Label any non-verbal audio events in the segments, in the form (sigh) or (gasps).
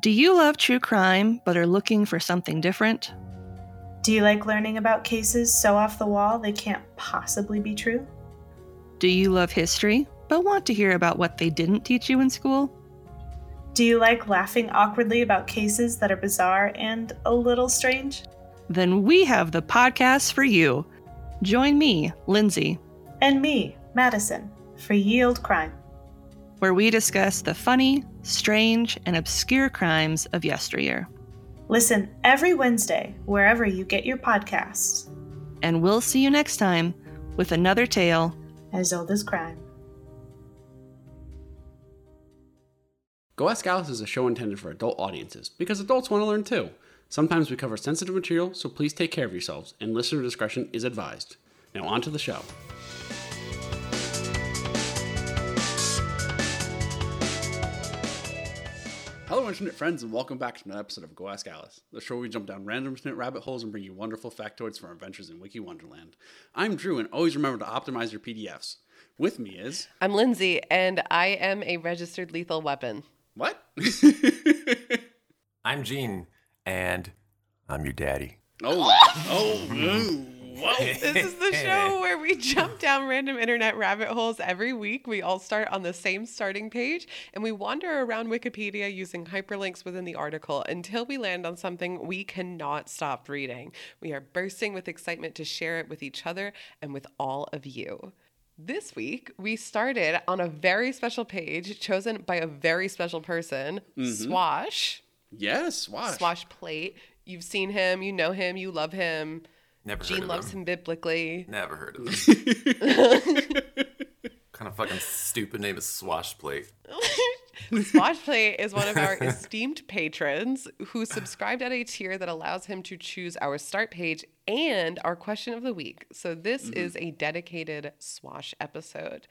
Do you love true crime but are looking for something different? Do you like learning about cases so off the wall they can't possibly be true? Do you love history but want to hear about what they didn't teach you in school? Do you like laughing awkwardly about cases that are bizarre and a little strange? Then we have the podcast for you. Join me, Lindsay, And me, Madison, for Ye Olde Crime. where we discuss the funny, strange, and obscure crimes of yesteryear. Listen every Wednesday wherever you get your podcasts. And we'll see you next time with another tale As old as crime. Go Ask Alice is a show intended for adult audiences because adults want to learn too. Sometimes we cover sensitive material, so please take care of yourselves, and listener discretion is advised. Now, on to the show. Hello, internet friends, and welcome back to another episode of Go Ask Alice, the show where we jump down random internet rabbit holes and bring you wonderful factoids from our adventures in Wiki Wonderland. I'm Drew, and always remember to optimize your PDFs. With me is. I'm Lindsay, and I am a registered lethal weapon. What? (laughs) I'm Gene, and I'm your daddy. oh, oh, (laughs) whoa. (laughs) This is the show where we jump down random internet rabbit holes every week. We all start on the same starting page and we wander around Wikipedia using hyperlinks within the article until we land on something we cannot stop reading. We are bursting with excitement to share it with each other and with all of you. This week, we started on a very special page chosen by a very special person, mm-hmm. Swash. Yes, watch. Swash Plate. You've seen him, you know him, you love him. Never heard Gene of loves him. him biblically. Never heard of him. (laughs) kind of fucking stupid name is Swash Plate. (laughs) Swash Plate is one of our esteemed patrons who subscribed at a tier that allows him to choose our start page and our question of the week. So this mm-hmm. is a dedicated Swash episode.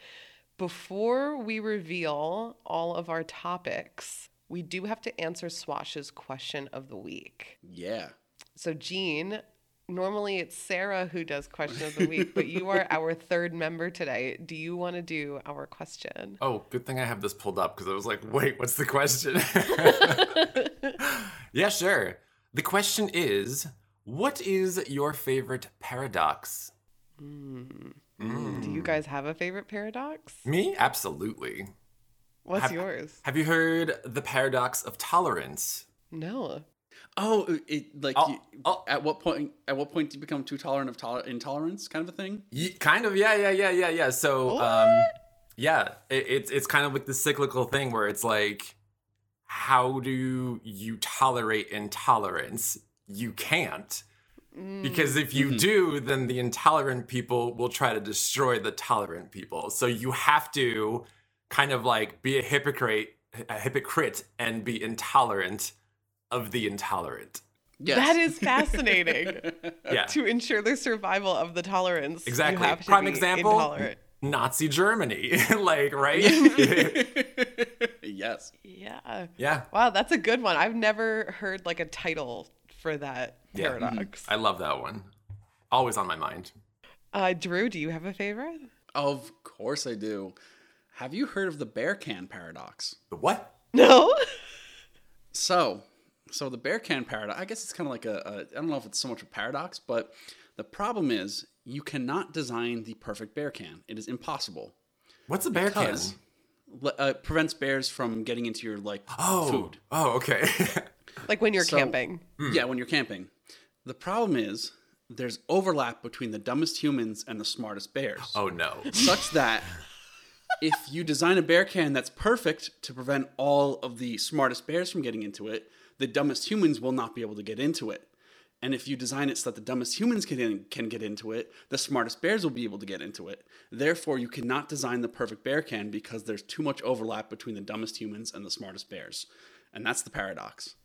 Before we reveal all of our topics, we do have to answer Swash's question of the week. Yeah. So, Gene, normally it's Sarah who does question of the week, but you are (laughs) our third member today. Do you want to do our question? Oh, good thing I have this pulled up because I was like, wait, what's the question? (laughs) yeah, sure. The question is What is your favorite paradox? Hmm. Hmm. Do you guys have a favorite paradox? Me? Absolutely. What's Have- yours? Have you heard the paradox of tolerance? No. Oh, uh, it like Oh, you, oh. at what point? At what point do you become too tolerant of toler- intolerance, kind of a thing? Ye- kind of, yeah, yeah, yeah, yeah, yeah. So, um, yeah, it, it's it's kind of like the cyclical thing where it's like, how do you tolerate intolerance? You can't, mm. because if you mm-hmm. do, then the intolerant people will try to destroy the tolerant people. So you have to kind of like be a hypocrite, a hypocrite, and be intolerant of the intolerant. Yes. That is (laughs) fascinating. Yeah, to ensure the survival of the tolerance, Exactly. You have to Prime be example. Intolerant. Nazi Germany, (laughs) like right? (laughs) yes. Yeah. yeah. Wow, that's a good one. I've never heard like a title for that Yeah. Paradox. I love that one. Always on my mind. Uh, Drew, do you have a favorite? Of course I do. Have you heard of the bear can paradox? The what? No. So, so the bear can paradox. I guess it's kind of like a, a. I don't know if it's so much a paradox, but the problem is you cannot design the perfect bear can. It is impossible What's a bear can? uh, it prevents bears from getting into your like Oh, food. Oh, okay. (laughs) Like when you're So- camping. Yeah, when you're camping. The problem is there's overlap between the dumbest humans and the smartest bears. oh no. Such that if you design a bear can that's perfect to prevent all of the smartest bears from getting into it, the dumbest humans will not be able to get into it. And if you design it so that the dumbest humans can, in, can get into it, the smartest bears will be able to get into it. Therefore, you cannot design the perfect bear can because there's too much overlap between the dumbest humans and the smartest bears. And that's the paradox.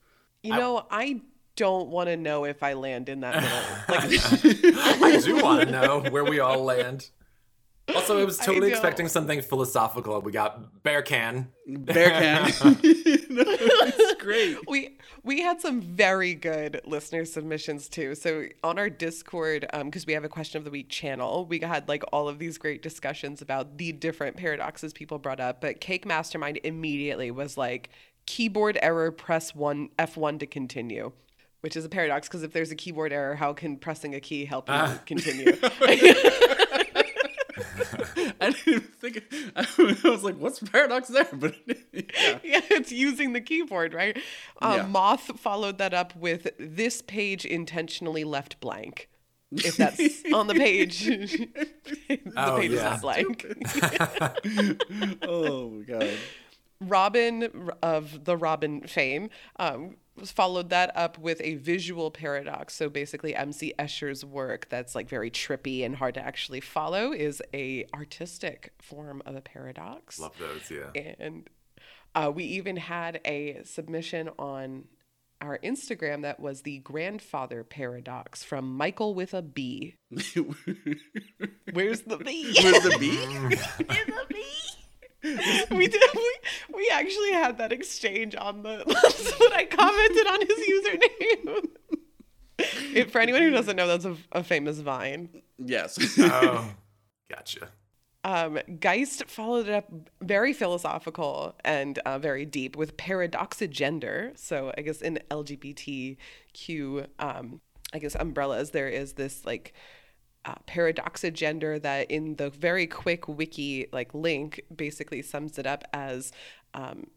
You know, I don't want to know if I land in that middle. (laughs) Like, I do want to know where we all land. Also, I was totally know. expecting something philosophical. We got bear can. Bear can. (laughs) (laughs) great. (laughs) we we had some very good listener submissions too. So on our Discord, because we have a question of the week channel, we had like all of these great discussions about the different paradoxes people brought up. But Cake Mastermind immediately was like, keyboard error, press one F1 to continue, which is a paradox because if there's a keyboard error, how can pressing a key help you Ah. continue? (laughs) (laughs) (laughs) I didn't think. (laughs) I was like, "What's the paradox there?" (laughs) But yeah. yeah, it's using the keyboard, right? Um, Yeah. Moth followed that up with this page intentionally left blank. If that's on the page, the Oh, page is not blank. oh my god. Robin of the Robin fame um, followed that up with a visual paradox. So basically, MC Escher's work that's like very trippy and hard to actually follow is a artistic form of a paradox. Love those, yeah. And uh, we even had a submission on our Instagram that was the grandfather paradox from Michael with a B. (laughs) Where's the B? Where's the bee? Where's the B? (laughs) we did. (laughs) We, we actually had that exchange on the. (laughs) That's what I commented on his username. If, for anyone who doesn't know, that's a, a famous Vine. yes. Oh, (laughs) gotcha. Um, Geist followed it up very philosophical and uh, very deep with paradoxagender. So I guess in LGBTQ, um, I guess umbrellas, there is this like uh, paradoxagender that in the very quick wiki like link basically sums it up as um,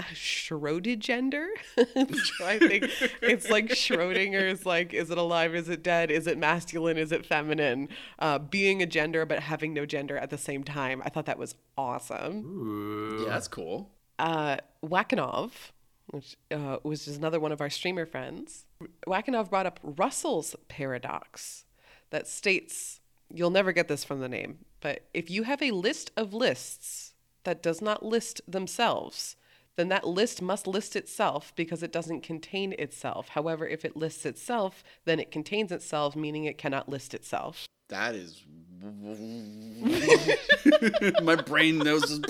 Schrodegender. (laughs) so I think (laughs) it's like Schrodinger's like, is it alive? Is it dead? Is it masculine? Is it feminine? Uh, being a gender but having no gender at the same time. I thought that was awesome. Ooh. yeah, that's cool. Uh, Wakanov, which uh, was just another one of our streamer friends, Wakanov brought up Russell's paradox that states you'll never get this from the name, but if you have a list of lists that does not list themselves, then that list must list itself because it doesn't contain itself. However, if it lists itself, then it contains itself, meaning it cannot list itself. That is. (laughs) my brain knows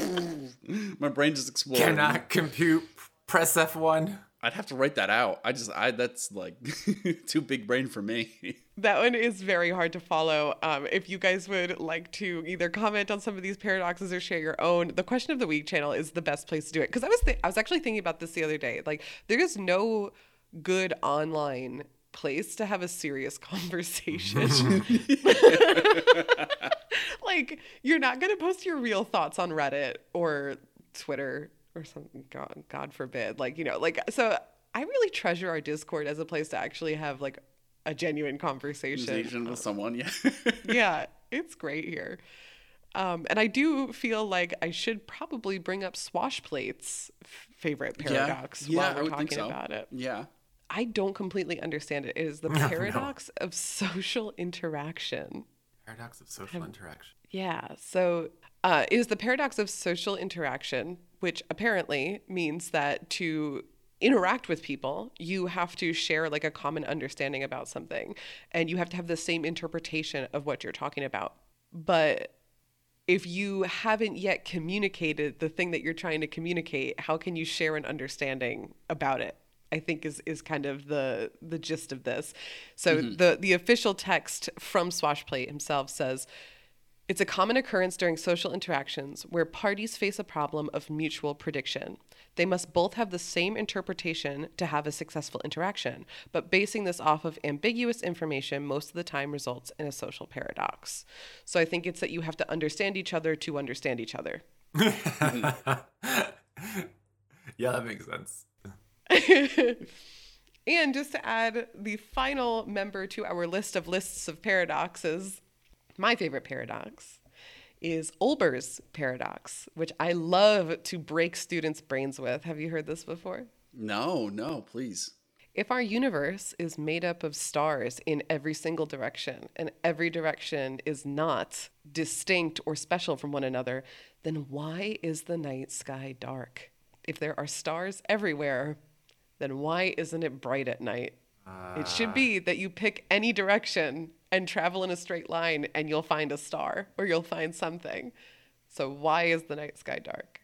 (laughs) my brain just exploded. Cannot compute. Press F1. I'd have to write that out. I just. I. That's like (laughs) too big brain for me. (laughs) That one is very hard to follow. Um, if you guys would like to either comment on some of these paradoxes or share your own, the question of the week channel is the best place to do it. Because I was th- I was actually thinking about this the other day. Like there is no good online place to have a serious (laughs) conversation. like you're not gonna post your real thoughts on Reddit or Twitter or something. God, God forbid. Like you know, like so. I really treasure our Discord as a place to actually have like a genuine conversation. Conversation with someone. Yeah. (laughs) yeah, (laughs) it's great here. Um, and I do feel like I should probably bring up Swashplate's f- favorite paradox yeah, while I we're would talking so. about it. yeah. I don't completely understand it. It is the (laughs) No. paradox of social interaction. Paradox of social interaction. Yeah. So uh, it is the paradox of social interaction, which apparently means that to interact with people, you have to share like a common understanding about something and you have to have the same interpretation of what you're talking about. But if you haven't yet communicated the thing that you're trying to communicate, how can you share an understanding about it? I think is is kind of the the gist of this. So mm-hmm. the the official text from Swashplate himself says it's a common occurrence during social interactions where parties face a problem of mutual prediction. They must both have the same interpretation to have a successful interaction, but basing this off of ambiguous information most of the time results in a social paradox. So I think it's that you have to understand each other to understand each other. (laughs) yeah, that makes sense. (laughs) and just to add the final member to our list of lists of paradoxes, my favorite paradox is Olbers' paradox, which I love to break students' brains with. Have you heard this before? No, no, please. If our universe is made up of stars in every single direction, and every direction is not distinct or special from one another, then why is the night sky dark? If there are stars everywhere, then why isn't it bright at night? It should be ah. that you pick any direction and travel in a straight line and you'll find a star or you'll find something. So why is the night sky dark?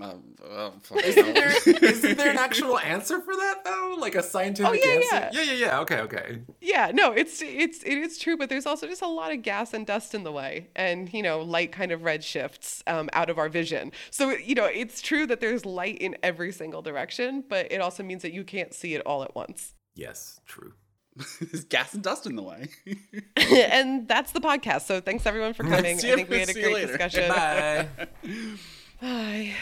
Um, uh, (laughs) Isn't there, isn't there an actual answer for that though? Like a scientific oh, yeah, answer? yeah. yeah, yeah, yeah. Okay, okay. Yeah, no, it's it's it is true, but there's also just a lot of gas and dust in the way, and you know, light kind of red shifts um, out of our vision. So you know, it's true that there's light in every single direction, but it also means that you can't see it all at once. Yes, true. There's gas and dust in the way. (laughs) and that's the podcast. So thanks everyone for coming. I think we had a great discussion. Bye. (laughs) Bye.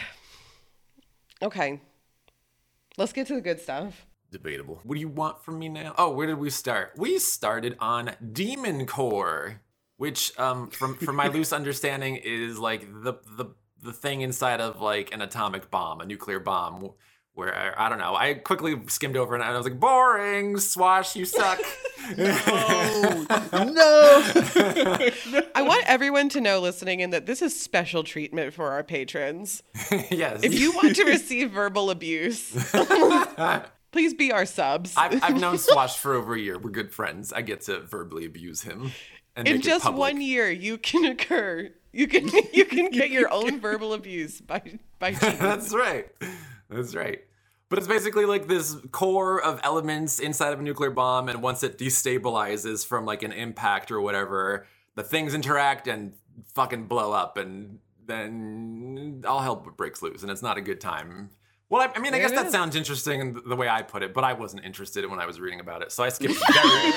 Okay, let's get to the good stuff. Debatable. What do you want from me now? Oh, where did we start? We started on Demon Core, which, um, from from my (laughs) loose understanding, is like the the the thing inside of like an atomic bomb, a nuclear bomb. Where I, I don't know. I quickly skimmed over and I was like, "Boring, Swash, you suck." (laughs) no. (laughs) No. I want everyone to know listening in that this is special treatment for our patrons. (laughs) yes. If you want to receive verbal abuse, please be our subs. I've, I've known Swash for over a year. We're good friends. I get to verbally abuse him. And in just one year, you can occur. You can you can get your own verbal abuse by by. That's right. That's right. But it's basically like this core of elements inside of a nuclear bomb, and once it destabilizes from like an impact or whatever, the things interact and fucking blow up, and then all hell breaks loose, and it's not a good time. Well, I, I mean, I There guess that is. sounds interesting in the way I put it, but I wasn't interested when I was reading about it, so I skipped very,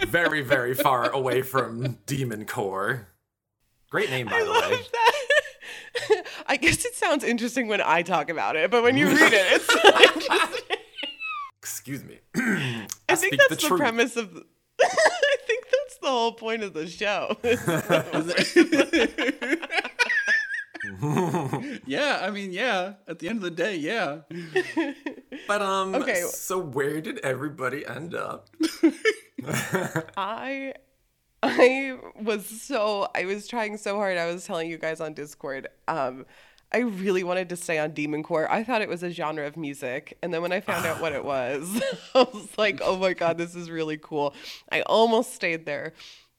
(laughs) very, very far away from Demon Core. Great name, by I the way. that. I guess it sounds interesting when I talk about it, but when you read it, it's not (laughs) interesting. Excuse me. (clears throat) I think that's the the, premise of. The, (laughs) I think that's the whole point of the show. (laughs) yeah, I mean, yeah. At the end of the day, yeah. But um Okay. so where did everybody end up? I I was so I was trying so hard. I was telling you guys on Discord. Um I really wanted to stay on Demon Core. I thought it was a genre of music. And then when I found out what it was, (laughs) I was like, oh my God, this is really cool. I almost stayed there,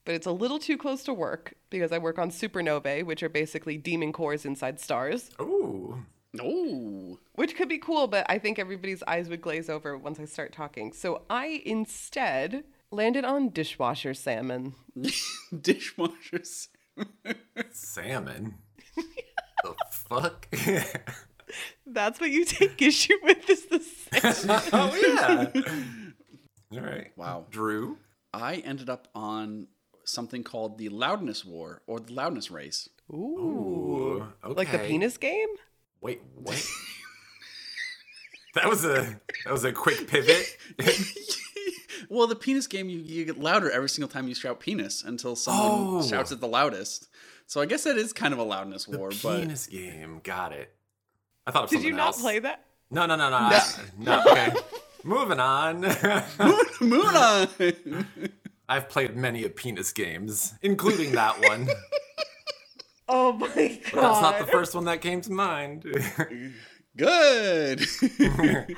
but it's a little too close to work because I work on supernovae, which are basically demon cores inside stars, Ooh. Oh. which could be cool, but I think everybody's eyes would glaze over once I start talking. So I instead landed on dishwasher salmon. (laughs) dishwasher Salmon. (laughs) the fuck? (laughs) That's what you take issue with is the salmon. oh yeah. All right. Wow. Drew. I ended up on something called the loudness war or the loudness race. Ooh. okay. Like the penis game? Wait, what? that was a that was a quick pivot. Well, the penis game, you, you get louder every single time you shout penis until someone Oh. shouts it the loudest. So I guess that is kind of a loudness the war, but penis game. Got it. I thought of Did you not else. play that? No, no, no, no. (laughs) I- no okay. Moving on. (laughs) moving on. (laughs) I've played many of penis games, including that one. Oh my god. But that's not the first one that came to mind. Good. (laughs)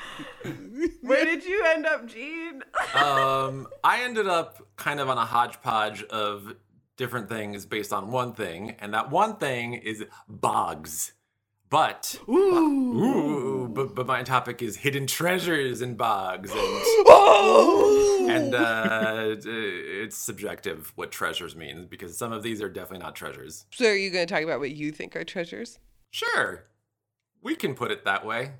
Where did you end up, Gene? (laughs) um, I ended up kind of on a hodgepodge of different things based on one thing, and that one thing is bogs. But Ooh. ooh, but, but my topic is hidden treasures in bogs, and (gasps) Oh. and uh, it's subjective what treasures means because some of these are definitely not treasures. So are you going to talk about what you think are treasures? Sure, we can put it that way.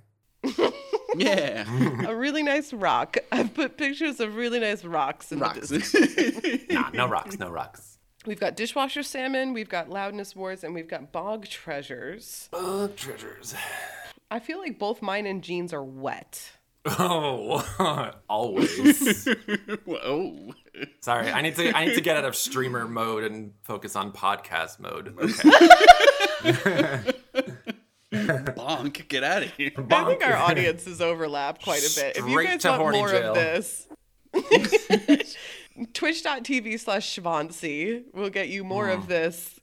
(laughs) yeah. A really nice rock. I've put pictures of really nice rocks in Rocks. the Discord. (laughs) Nah, no rocks, no rocks. We've got dishwasher salmon, we've got loudness wars, and we've got bog treasures. Bog treasures. I feel like both mine and Gene's are wet. (laughs) Oh, always. Whoa. Sorry, I need to I need to get out of streamer mode and focus on podcast mode. Okay. (laughs) Bonk. Get out of here. I think our audiences overlap quite a bit. If you Straight guys to want horny more jail. of this, (laughs) (laughs) twitch.tv slash schvantzi will get you more Mm. of this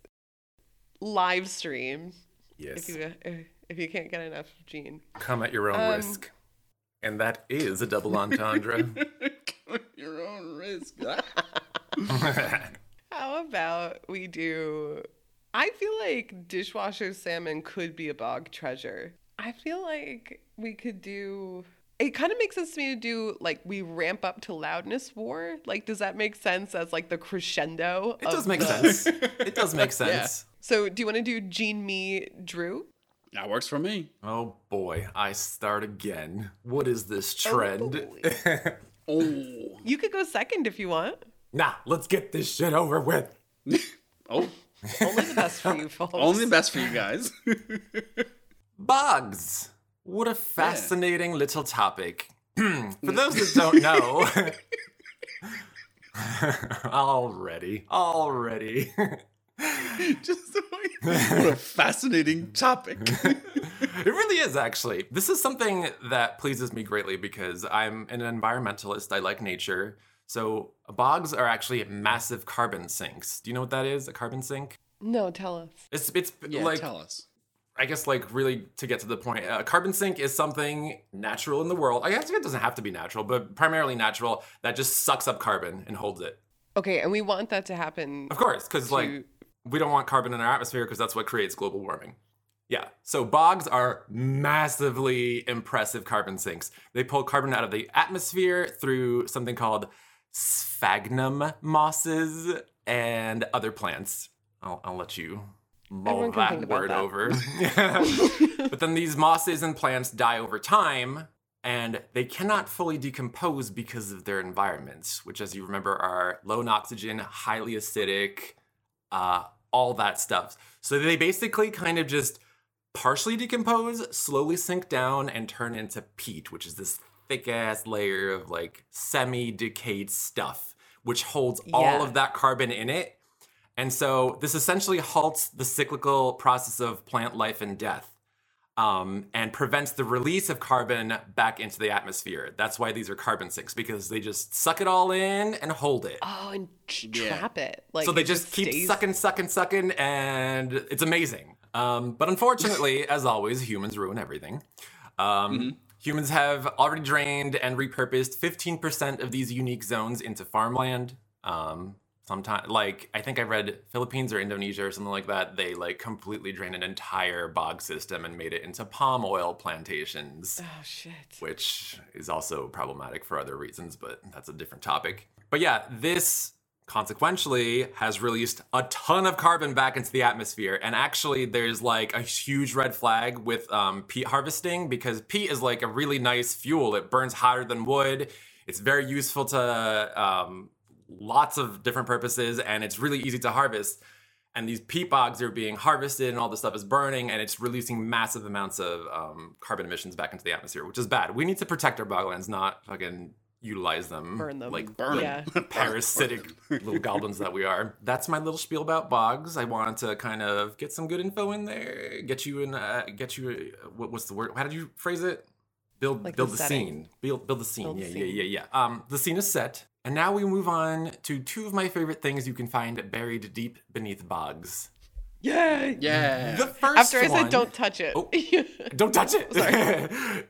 live stream Yes. if you if you can't get enough of Gene. Come at your own Um, risk. And that is a double entendre. Come at your own risk. How about we do? I feel like dishwasher salmon could be a bog treasure. I feel like we could do. It kind of makes sense to me to do like we ramp up to loudness war. Like, does that make sense as like the crescendo? It does make the- sense. (laughs) It does make sense. So, do you want to do Gene, me, Drew? That works for me. Oh boy, I start again. What is this oh, trend? (laughs) Oh, You could go second if you want. nah, let's get this shit over with. (laughs) oh, Only the best for you, (laughs) folks. only the best for you guys. (laughs) Bugs. What a fascinating little topic. (clears throat) For those that don't (laughs) know, already, already. Just the what a fascinating topic. it really is actually. This is something that pleases me greatly because I'm an environmentalist. I like nature. So bogs are actually massive carbon sinks. Do you know what that is? A carbon sink? No, tell us. It's it's yeah, like tell us. I guess like really to get to the point, a carbon sink is something natural in the world. I guess it doesn't have to be natural, but primarily natural that just sucks up carbon and holds it. Okay, and we want that to happen. Of course, because like we don't want carbon in our atmosphere because that's what creates global warming. Yeah. So bogs are massively impressive carbon sinks. They pull carbon out of the atmosphere through something called sphagnum mosses and other plants. I'll, I'll let you mull Everyone can think that word that. over. (laughs) (laughs) but then these mosses and plants die over time and they cannot fully decompose because of their environments, which, as you remember, are low in oxygen, highly acidic, uh, all that stuff. So they basically kind of just partially decompose, slowly sink down, and turn into peat, which is this thick ass layer of like semi decayed stuff, which holds all of that carbon in it. And so this essentially halts the cyclical process of plant life and death um, and prevents the release of carbon back into the atmosphere. That's why these are carbon sinks because they just suck it all in and hold it. Oh, and tr- Yeah. trap it. Like so they it just, keep stays- sucking, sucking, sucking, and it's amazing. Um, but unfortunately, (laughs) as always, humans ruin everything. Um, Humans have already drained and repurposed 15% of these unique zones into farmland. Um, Sometimes, like I think I read Philippines or Indonesia or something like that. They like completely drained an entire bog system and made it into palm oil plantations Oh shit. which is also problematic for other reasons, but that's a different topic. But yeah, this consequentially has released a ton of carbon back into the atmosphere. And actually, there's like a huge red flag with um, peat harvesting because peat is like a really nice fuel. It burns hotter than wood. It's very useful to um, lots of different purposes, and it's really easy to harvest and these peat bogs are being harvested and all this stuff is burning and it's releasing massive amounts of um, carbon emissions back into the atmosphere which is bad we need to protect our boglands not fucking utilize them Burn them. like Burn 'em. Yeah. (laughs) parasitic little goblins that we are that's my little spiel about bogs i wanted to kind of get some good info in there get you in uh, get you uh, what, what's the word how did you phrase it build Like build the the, scene build build the scene Build yeah, yeah scene. yeah yeah um the scene is set and now we move on to two of my favorite things you can find buried deep beneath bogs Yeah, Yeah. the first After I one, said don't touch it. Oh. (laughs) don't touch it.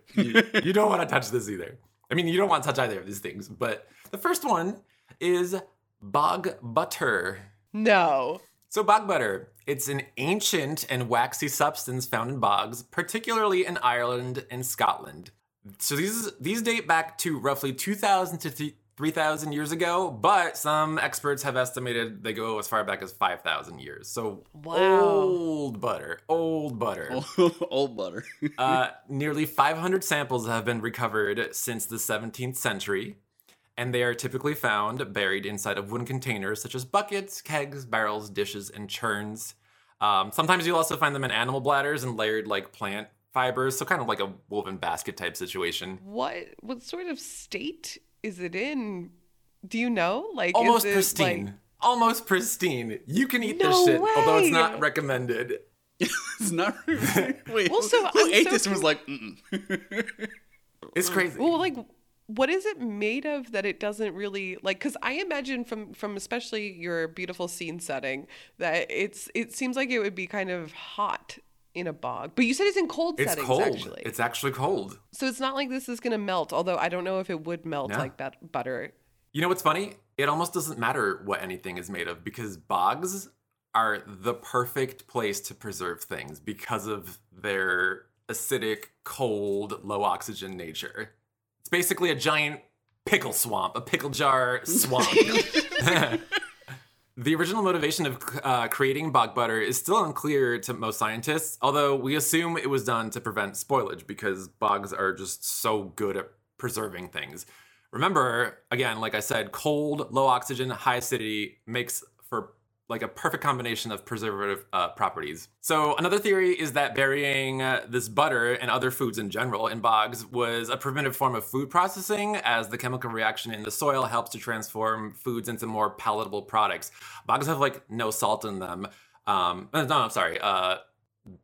(laughs) you, you don't want to touch this either. I mean, you don't want to touch either of these things. But the first one is bog butter. no. So bog butter, it's an ancient and waxy substance found in bogs, particularly in Ireland and Scotland. So these these date back to roughly 2000 to th- 3000 years ago, but some experts have estimated they go as far back as 5000 years. So Wow. old butter, old butter. (laughs) Old butter. (laughs) Uh, nearly 500 samples have been recovered since the 17th century, and they are typically found buried inside of wooden containers such as buckets, kegs, barrels, dishes, and churns. Um, sometimes you'll also find them in animal bladders and layered like plant fibers, so kind of like a woven basket type situation. What what sort of state is it in? Do you know? Like is Almost it, pristine. like- Almost pristine. You can eat No this shit, although it's not recommended. (laughs) it's not. (laughs) Wait. Well, so who I'm ate so this and was like, Mm-mm. (laughs) It's crazy. well, like what is it made of that it doesn't really like because i imagine from from especially your beautiful scene setting that it's it seems like it would be kind of hot in a bog but you said it's in cold it's settings cold. actually It's actually cold. so it's not like this is gonna melt although i don't know if it would melt No. like that butter You know what's funny? It almost doesn't matter what anything is made of because bogs are the perfect place to preserve things because of their acidic, cold, low oxygen nature. It's basically a giant pickle swamp, a pickle jar (laughs) swamp. (laughs) the original motivation of uh, creating bog butter is still unclear to most scientists, although we assume it was done to prevent spoilage because bogs are just so good at preserving things. Remember, again, like I said, cold, low oxygen, high acidity makes like a perfect combination of preservative uh, properties. So another theory is that burying uh, this butter and other foods in general in bogs was a primitive form of food processing, as the chemical reaction in the soil helps to transform foods into more palatable products. Bogs have like no salt in them. Um, no, I'm sorry. Uh,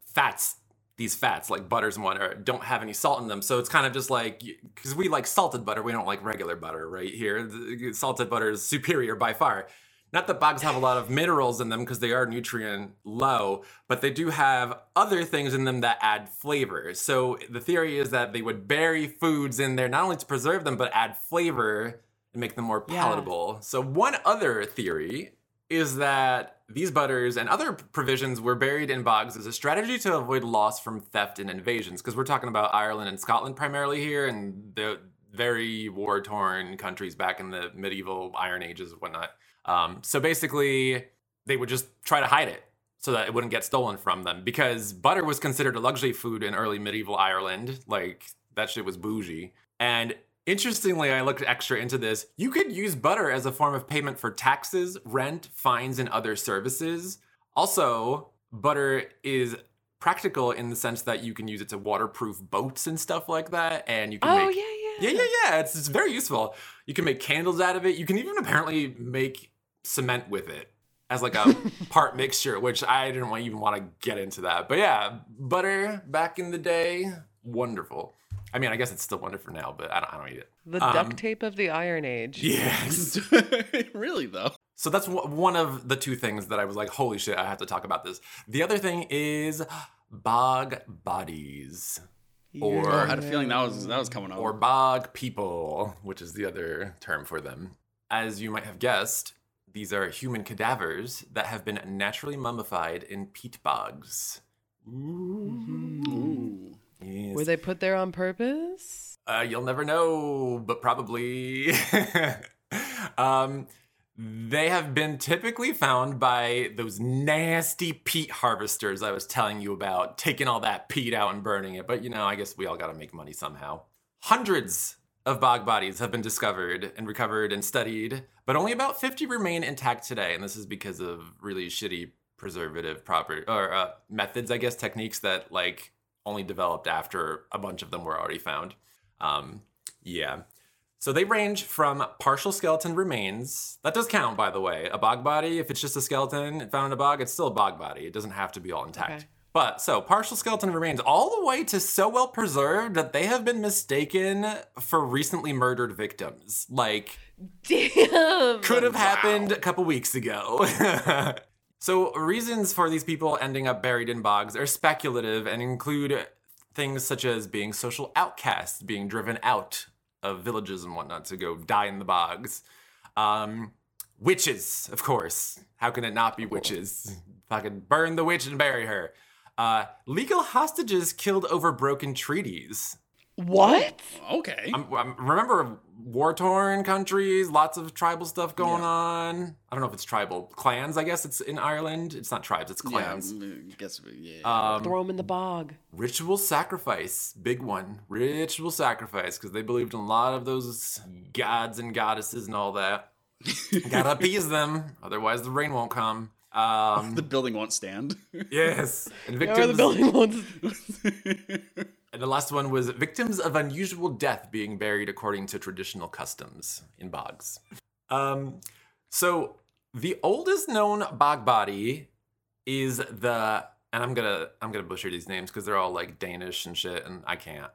fats these fats like butters and whatever don't have any salt in them so it's kind of just like because we like salted butter we don't like regular butter right here the salted butter is superior by far not that bogs have a lot of minerals in them because they are nutrient low, but they do have other things in them that add flavor. So the theory is that they would bury foods in there not only to preserve them, but add flavor and make them more palatable. Yeah. So one other theory is that these butters and other provisions were buried in bogs as a strategy to avoid loss from theft and invasions. Because we're talking about Ireland and Scotland primarily here, and the very war torn countries back in the medieval Iron Ages and whatnot. Um, so basically, they would just try to hide it so that it wouldn't get stolen from them because butter was considered a luxury food in early medieval Ireland. Like, that shit was bougie. And interestingly, I looked extra into this. You could use butter as a form of payment for taxes, rent, fines, and other services. Also, butter is practical in the sense that you can use it to waterproof boats and stuff like that. And you can oh, make. yeah, yeah. Yeah, yeah, yeah. It's, it's very useful. You can make candles out of it. You can even apparently make cement with it as like a (laughs) part mixture, which I didn't want, even want to get into that. But yeah, butter back in the day, wonderful. I mean, I guess it's still wonderful now, but I don't, I don't eat it. The um, duct tape of the Iron Age. Yes. (laughs) (laughs) really, though. So that's one of the two things that I was like, holy shit, I have to talk about this. The other thing is bog bodies. Or I had a feeling that was that was coming up. Or bog people, which is the other term for them. As you might have guessed, these are human cadavers that have been naturally mummified in peat bogs. Ooh. Ooh. Yes. Were they put there on purpose? Uh, you'll never know, but probably. (laughs) um, they have been typically found by those nasty peat harvesters I was telling you about, taking all that peat out and burning it. But you know, I guess we all got to make money somehow. Hundreds of bog bodies have been discovered and recovered and studied, but only about 50 remain intact today. And this is because of really shitty preservative property or uh, methods, I guess, techniques that like only developed after a bunch of them were already found. Um, yeah. So they range from partial skeleton remains. That does count, by the way. A bog body, if it's just a skeleton found in a bog, it's still a bog body. It doesn't have to be all intact. Okay. But so partial skeleton remains all the way to so well preserved that they have been mistaken for recently murdered victims. Like, damn, could have wow. happened a couple weeks ago. (laughs) so reasons for these people ending up buried in bogs are speculative and include things such as being social outcasts, being driven out of villages and whatnot to go die in the bogs. Um, witches, of course. How can it not be witches? Fucking burn the witch and bury her. Uh, legal hostages killed over broken treaties. What? Okay. I'm, I'm, remember war torn countries, lots of tribal stuff going yeah. on. I don't know if it's tribal clans. I guess it's in Ireland. It's not tribes. It's clans. Yeah, I guess yeah. Um, Throw them in the bog. Ritual sacrifice, big one. Ritual sacrifice because they believed in a lot of those gods and goddesses and all that. (laughs) Gotta appease them, otherwise the rain won't come. Um, (laughs) the building won't stand. yes, and victims. (laughs) No, the building won't. (laughs) and the last one was victims of unusual death being buried according to traditional customs in bogs. Um, so the oldest known bog body is the, and I'm gonna I'm gonna butcher these names because they're all like Danish and shit, and I can't.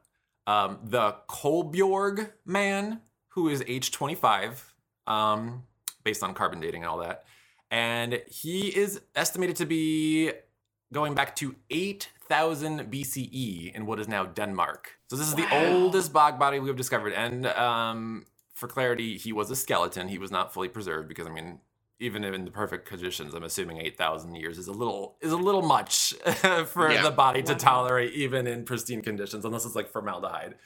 Um, the Koelbjerg man, who is age 25, um, based on carbon dating and all that and he is estimated to be going back to 8000 BCE in what is now Denmark. So this is wow. the oldest bog body we have discovered. And um, for clarity, he was a skeleton. He was not fully preserved because, I mean, even in the perfect conditions, I'm assuming 8,000 years is a little is a little much (laughs) for Yeah. the body to Wow. tolerate even in pristine conditions, unless it's like formaldehyde,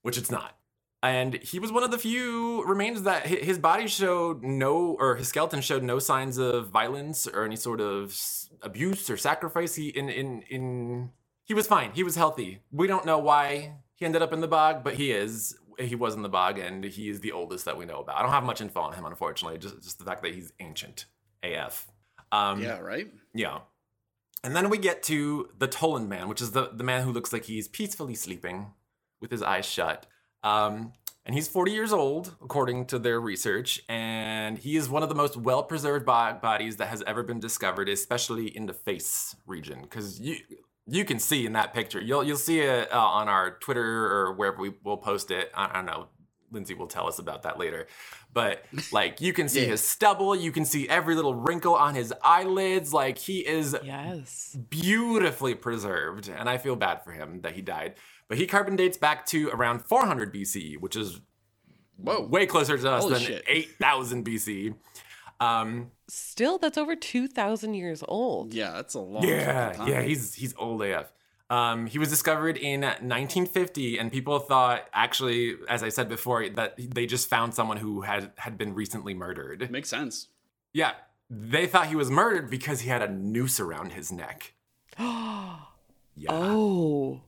which it's not. And he was one of the few remains that his body showed no, or his skeleton showed no signs of violence or any sort of abuse or sacrifice. He in in in he was fine. He was healthy. We don't know why he ended up in the bog, but he is. He was in the bog, and he is the oldest that we know about. I don't have much info on him, unfortunately. Just just the fact that he's ancient AF. Um, yeah, right? yeah. And then we get to the Tollund man, which is the, the man who looks like he's peacefully sleeping with his eyes shut. Um, and he's 40 years old, according to their research. And he is one of the most well preserved bo- bodies that has ever been discovered, especially in the face region. Because you. You can see in that picture. You'll you'll see it uh, on our Twitter or wherever we will post it. I, I don't know. Lindsay will tell us about that later. But like you can see Yeah. his stubble, you can see every little wrinkle on his eyelids. Like he is Yes. beautifully preserved, and I feel bad for him that he died. But he carbon dates back to around 400 BCE, which is Whoa. way closer to us Holy than shit. 8000 BCE. Um, Still, that's over 2,000 years old. Yeah, that's a long yeah, time. yeah, he's he's old AF. Um, he was discovered in 1950, and people thought, actually, as I said before, that they just found someone who had had been recently murdered. makes sense. Yeah, they thought he was murdered because he had a noose around his neck. (gasps) Yeah. oh,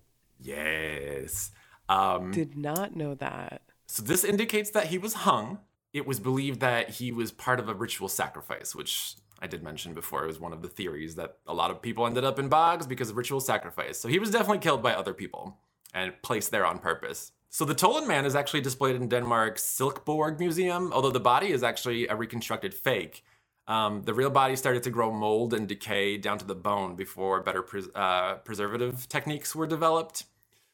Yes. Um, did not know that. so this indicates that he was hung. It was believed that he was part of a ritual sacrifice, which I did mention before. It was one of the theories that a lot of people ended up in bogs because of ritual sacrifice. So he was definitely killed by other people and placed there on purpose. So the Tollund man is actually displayed in Denmark's Silkeborg Museum, although the body is actually a reconstructed fake. Um, the real body started to grow mold and decay down to the bone before better pres- uh, preservative techniques were developed.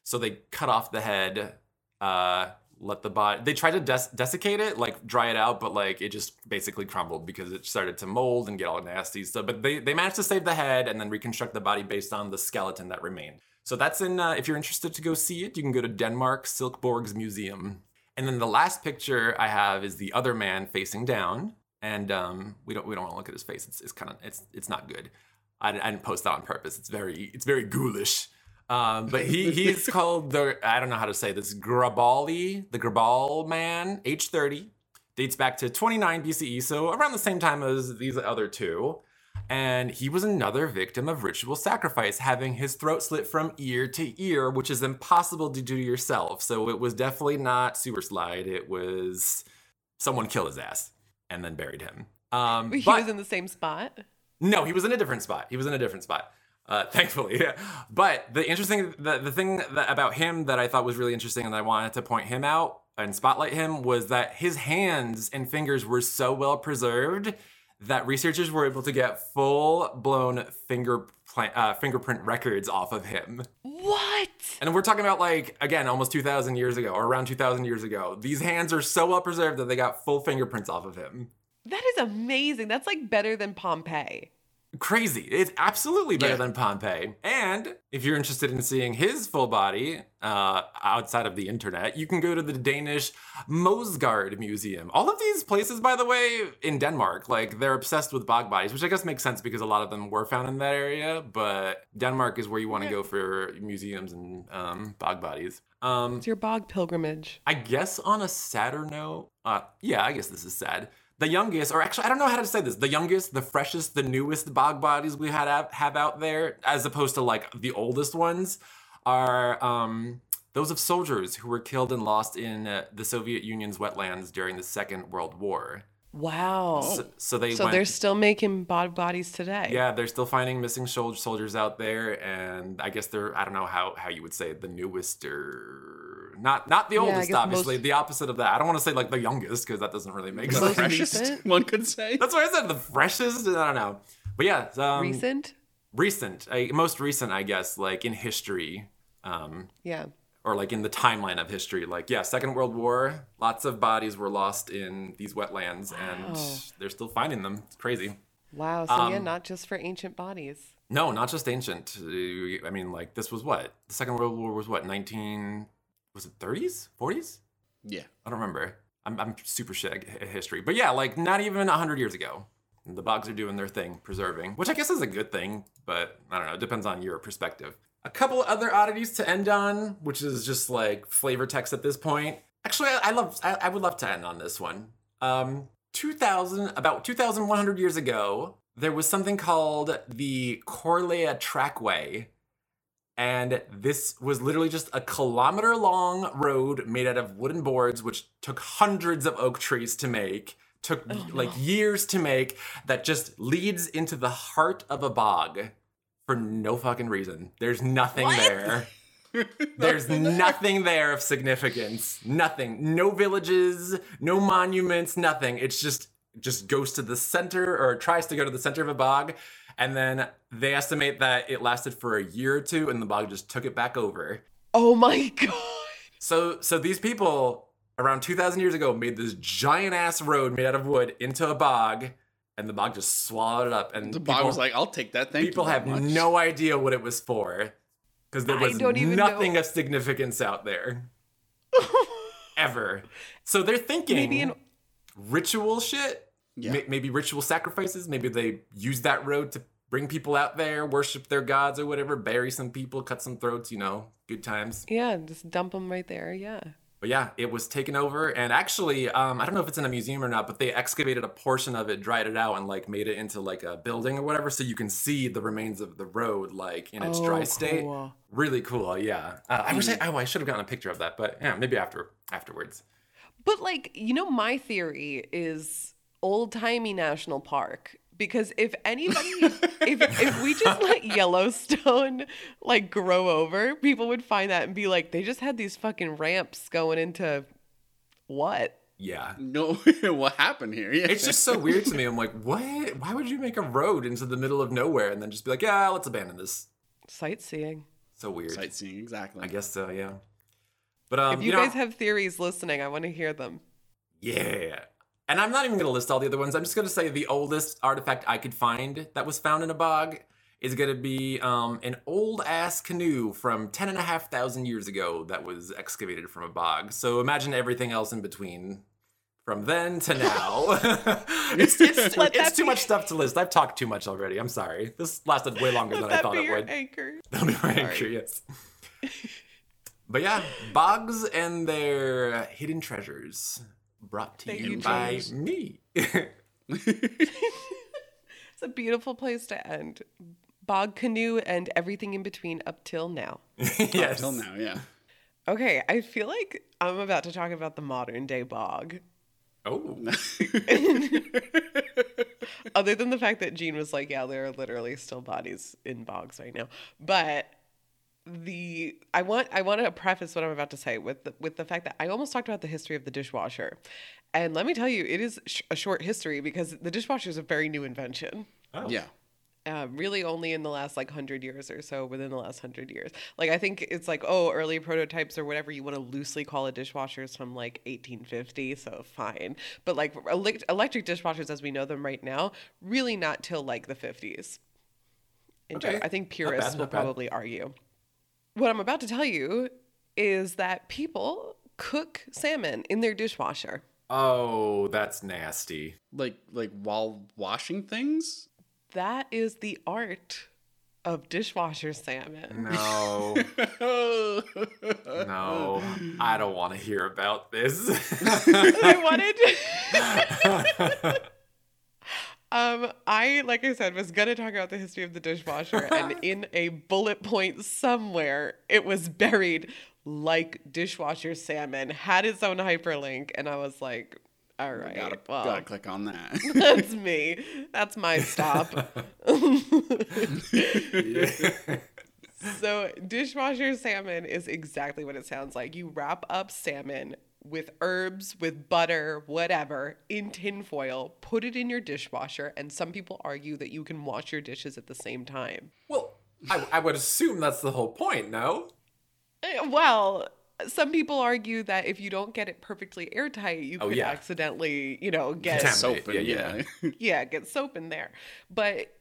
So they cut off the head, uh, let the body. They tried to des- desiccate it, like dry it out, but like it just basically crumbled because it started to mold and get all nasty. So, but they they managed to save the head and then reconstruct the body based on the skeleton that remained. So that's in. Uh, if you're interested to go see it, you can go to Denmark Silkeborg's museum. And then the last picture I have is the other man facing down, and um, we don't we don't want to look at his face. It's, it's kind of it's it's not good. I, I didn't post that on purpose. It's very it's very ghoulish. Um, but he he's (laughs) called the I don't know how to say this Grabali, the Grabal man, age 30, dates back to 29 BCE, so around the same time as these other two. And he was another victim of ritual sacrifice, having his throat slit from ear to ear, which is impossible to do yourself. So it was definitely not sewer slide. It was someone killed his ass and then buried him. Um, He but- was in the same spot. no, he was in a different spot. He was in a different spot. Uh, (laughs) thankfully, yeah. But the interesting, the, the thing that, about him that I thought was really interesting, and I wanted to point him out and spotlight him, was that his hands and fingers were so well preserved that researchers were able to get full blown finger uh, fingerprint records off of him. What? And we're talking about like again, almost two thousand years ago, or around two thousand years ago. These hands are so well preserved that they got full fingerprints off of him. That is amazing. That's like better than Pompeii. Crazy. It's absolutely better Yeah. than Pompeii. And if you're interested in seeing his full body uh, outside of the internet, you can go to the Danish Moesgaard Museum. All of these places, by the way, in Denmark, like they're obsessed with bog bodies, which I guess makes sense because a lot of them were found in that area. But Denmark is where you want to go for museums and um, bog bodies. Um, It's your bog pilgrimage. I guess on a sadder note, uh, yeah, I guess this is sad. The youngest, or actually, I don't know how to say this. The youngest, the freshest, the newest bog bodies we had out- have out there, as opposed to like the oldest ones, are um, those of soldiers who were killed and lost in uh, the Soviet Union's wetlands during the Second World War. Wow. So, so they so went, they're still making bog bodies today. yeah, they're still finding missing soldiers out there, and I guess they're I don't know how how you would say it, the newest or not not the Yeah, oldest, guess obviously. most- The opposite of that. I don't want to say like the youngest because that doesn't really make The sense. Most freshest, one could say. That's what I said. The freshest. I don't know, but yeah, um, Recent? recent, uh, most recent, I guess, like in history. Um, Yeah. or like in the timeline of history. Like, yeah, Second World War, lots of bodies were lost in these wetlands, and they're still finding them. It's crazy. Wow. So yeah, Um, not just for ancient bodies. No, not just ancient. Uh, I mean, like this was what the Second World War was. What nineteen? Was it thirties? Forties? Yeah. I don't remember. I'm, I'm super shit at history, but yeah, like not even hundred years ago. The bugs are doing their thing, preserving, which I guess is a good thing, but I don't know. It depends on your perspective. A couple other oddities to end on, which is just like flavor text at this point. Actually, I, I love. I, I would love to end on this one. Um, 2000, about 2,100 years ago, there was something called the Corlea Trackway, and this was literally just a kilometer long road made out of wooden boards, which took hundreds of oak trees to make, took oh, like years to make, that just leads into the heart of a bog for no fucking reason. There's nothing there. (laughs) There's nothing there of significance. Nothing. No villages, no monuments, nothing. It's just just goes to the center or tries to go to the center of a bog and then they estimate that it lasted for a year or two and the bog just took it back over. Oh my (laughs) god. So so these people around 2000 years ago made this giant ass road made out of wood into a bog and the bog just swallowed it up and The people, bog was like, "I'll take that." thing. people you. have much. no idea what it was for because there was nothing know. of significance out there (laughs) ever. So they're thinking Maybe in ritual shit. Yeah. May- maybe ritual sacrifices. Maybe they use that road to bring people out there, worship their gods or whatever, bury some people, cut some throats. You know, good times. yeah, just dump them right there. Yeah. But yeah, it was taken over, and actually, um, I don't know if it's in a museum or not, but they excavated a portion of it, dried it out, and like made it into like a building or whatever, so you can see the remains of the road like in its dry Oh, state. cool. Really cool, yeah. Uh, I wish I, oh, I should have gotten a picture of that, but yeah, maybe after afterwards. But like, you know, my theory is old timey national park. Because if anybody, (laughs) if if we just let Yellowstone like grow over, people would find that and be like, they just had these fucking ramps going into what? Yeah. No, (laughs) what happened here? Yeah. It's just so weird to me. I'm like, what? Why would you make a road into the middle of nowhere and then just be like, yeah, let's abandon this? Sightseeing. So weird. sightseeing exactly. I guess so, yeah. But um, if you, know, guys have theories listening, I want to hear them. Yeah. And I'm not even going to list all the other ones. I'm just going to say the oldest artifact I could find that was found in a bog is going to be um, an old ass canoe from 10 and a half thousand years ago that was excavated from a bog. So imagine everything else in between from then to now. (laughs) it's it's, (laughs) it's too much stuff to list. I've talked too much already. I'm sorry. This lasted way longer (laughs) than I thought it would. anchor. That'll be my anchor, yes. but yeah, bogs and their hidden treasures brought to Thank you you, by James. me. (laughs) It's a beautiful place to end. Bog canoe and everything in between up till now. (laughs) yes. Until now, yeah. Okay, I feel like I'm about to talk about the modern day bog. Oh. (laughs) Other than the fact that Gene was like, yeah, there are literally still bodies in bogs right now. But the I want I want to preface what I'm about to say with the, with the fact that I almost talked about the history of the dishwasher. And let me tell you, it is sh- a short history because the dishwasher is a very new invention. oh. Yeah. uh, really only in the last like hundred years or so within the last hundred years like i think it's like oh early prototypes or whatever you want to loosely call it dishwashers from like 1850 so fine but like elec- electric dishwashers as we know them right now really not till like the 50s in Okay. general. i think purists bad, will probably argue what i'm about to tell you is that people cook salmon in their dishwasher Oh, that's nasty. Like like while washing things. that is the art of dishwasher salmon No. no. I don't want to hear about this. (laughs) I wanted. (laughs) um, I like I said was gonna talk about the history of the dishwasher, (laughs) and in a bullet point somewhere, it was buried like dishwasher salmon had its own hyperlink, and I was like, all right, Gotta, well, gotta click on that. (laughs) that's me. That's my stop. (laughs) So, dishwasher salmon is exactly what it sounds like. You wrap up salmon with herbs, with butter, whatever, in tinfoil, put it in your dishwasher, and some people argue that you can wash your dishes at the same time. well, I, I would assume that's the whole point, no? Eh, Well, some people argue that if you don't get it perfectly airtight, you Oh, could yeah. accidentally, you know, get Contaminate. Soap Yeah, and yeah. yeah. (laughs) yeah, get soap in there. But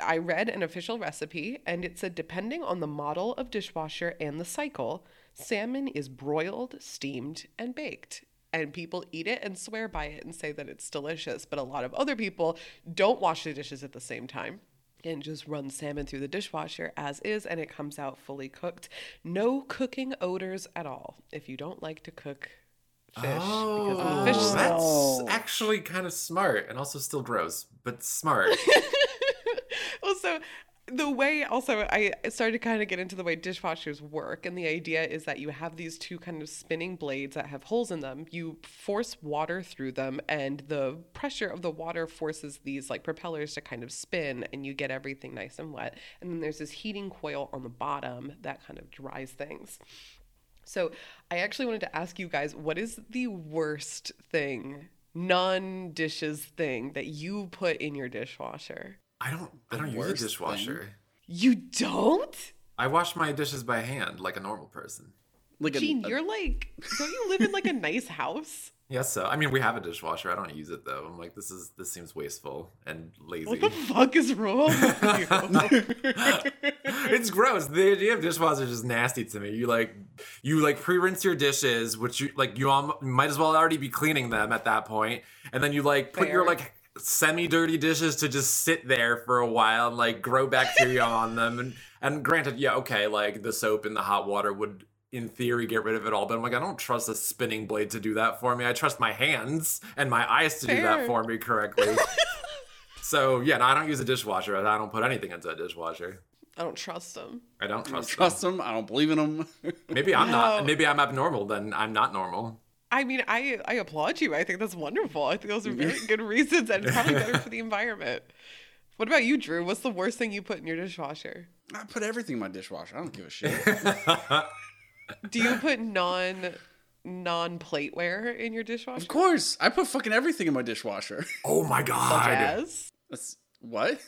I read an official recipe and it said depending on the model of dishwasher and the cycle, salmon is broiled, steamed, and baked. and people eat it and swear by it and say that it's delicious. But a lot of other people don't wash the dishes at the same time and just run salmon through the dishwasher as is and it comes out fully cooked. No cooking odors at all if you don't like to cook fish because of the fish Oh, smell. that's actually kind of smart and also still gross, but smart. (laughs) also the way also i started to kind of get into the way dishwashers work and the idea is that you have these two kind of spinning blades that have holes in them. You force water through them and the pressure of the water forces these like propellers to kind of spin and you get everything nice and wet. And then there's this heating coil on the bottom that kind of dries things. So i actually wanted to ask you guys what is the worst thing non dishes thing that you put in your dishwasher I don't. I don't use a dishwasher. thing? You don't? I wash my dishes by hand like a normal person. Like Gene, a- you're like, don't you live in like a nice house? (laughs) Yes, so I mean we have a dishwasher. I don't use it though. I'm like this is this seems wasteful and lazy. What the fuck is wrong with (laughs) you? (laughs) it's gross. The idea of dishwashers is nasty to me. You like you like pre-rinse your dishes, which you like you al- might as well already be cleaning them at that point, and then you like put your like semi-dirty dishes to just sit there for a while and like grow bacteria (laughs) on them. And and granted, yeah, okay, like the soap and the hot water would in theory get rid of it all, but I'm like I don't trust a spinning blade to do that for me. I trust my hands and my eyes to do that for me correctly. (laughs) So yeah, no, I don't use a dishwasher. I don't put anything into a dishwasher. I don't trust them. I don't I don't trust, trust them. I don't believe in them. them. Maybe I'm not. Maybe I'm abnormal. Then I'm not normal. I mean, I I applaud you. I think that's wonderful. I think those are very (laughs) good reasons and probably better for the environment. What about you, Drew? What's the worst thing you put in your dishwasher? I put everything in my dishwasher. I don't give a shit. (laughs) Do you put non non plateware in your dishwasher? of course, I put fucking everything in my dishwasher. (laughs) oh my god. Such god! as That's what?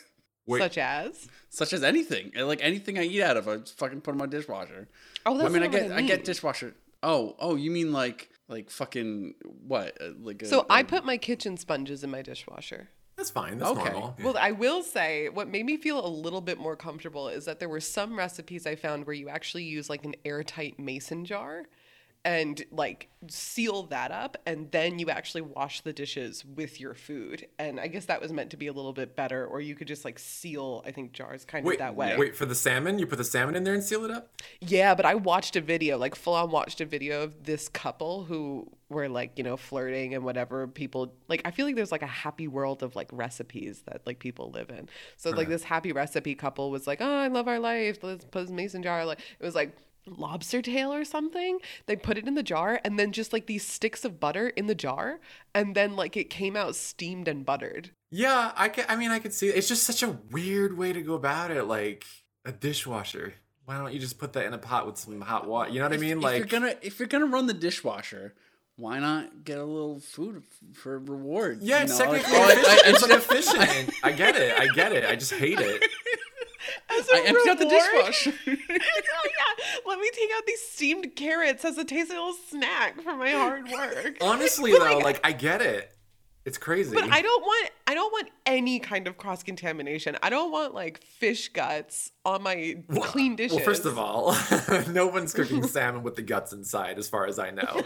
Wait. such as Such as anything, like anything I eat out of, I just fucking put in my dishwasher. Oh, that's I mean, I not what get, I I, get dishwasher. Oh, oh, you mean like, like fucking what? Uh, Like a, So I I put my kitchen sponges in my dishwasher. That's fine. That's Okay. normal. Well, I will say what made me feel a little bit more comfortable is that there were some recipes I found where you actually use like an airtight mason jar and like seal that up and then you actually wash the dishes with your food. And I guess that was meant to be a little bit better or you could just like seal I think jars kind Wait, of that way. wait for the salmon. You put the salmon in there and seal it up. Yeah, but I watched a video, like full on watched a video of this couple who were like, you know, flirting and whatever people like I feel like there's like a happy world of like recipes that like people live in. So like this happy recipe couple was like, Oh, I love our life. Let's put this mason jar. Like it was like lobster tail or something. They put it in the jar and then just like these sticks of butter in the jar and then like it came out steamed and buttered. Yeah, I can, I mean, I could see. It's just such a weird way to go about it. Like a dishwasher. Why don't you just put that in a pot with some hot water? You know what I mean? if Like you're gonna, if you're gonna run the dishwasher, why not get a little food for reward? Yeah, you it's know? Like, technically oh, (laughs) efficient. I- I it's like efficient. I get it. I get it. I just hate it. (laughs) I emptied out the dishwasher. (laughs) oh yeah, let me take out these steamed carrots as a tasty little snack for my hard work. Honestly, (laughs) though, like I get it. It's crazy. But I don't want I don't want any kind of cross contamination. I don't want like fish guts on my clean dishes. Well, first of all, (laughs) no one's cooking salmon with the guts inside, as far as I know.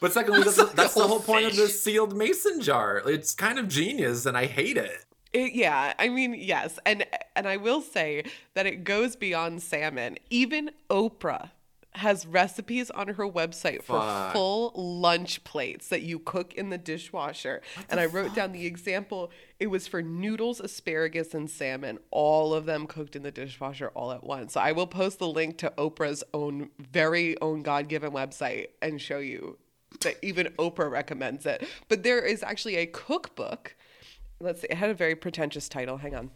But secondly, that's, that's the whole point of the sealed mason jar. It's kind of genius, and I hate it. It- yeah, I mean, yes, and and I will say that it goes beyond salmon. Even Oprah has recipes on her website for Fuck. full lunch plates that you cook in the dishwasher. and I wrote down the example. It was for noodles, asparagus, and salmon, all of them cooked in the dishwasher all at once. So I will post the link to Oprah's own very own God-given website and show you that even Oprah recommends it. But there is actually a cookbook. Let's see, it had a very pretentious title. Hang on.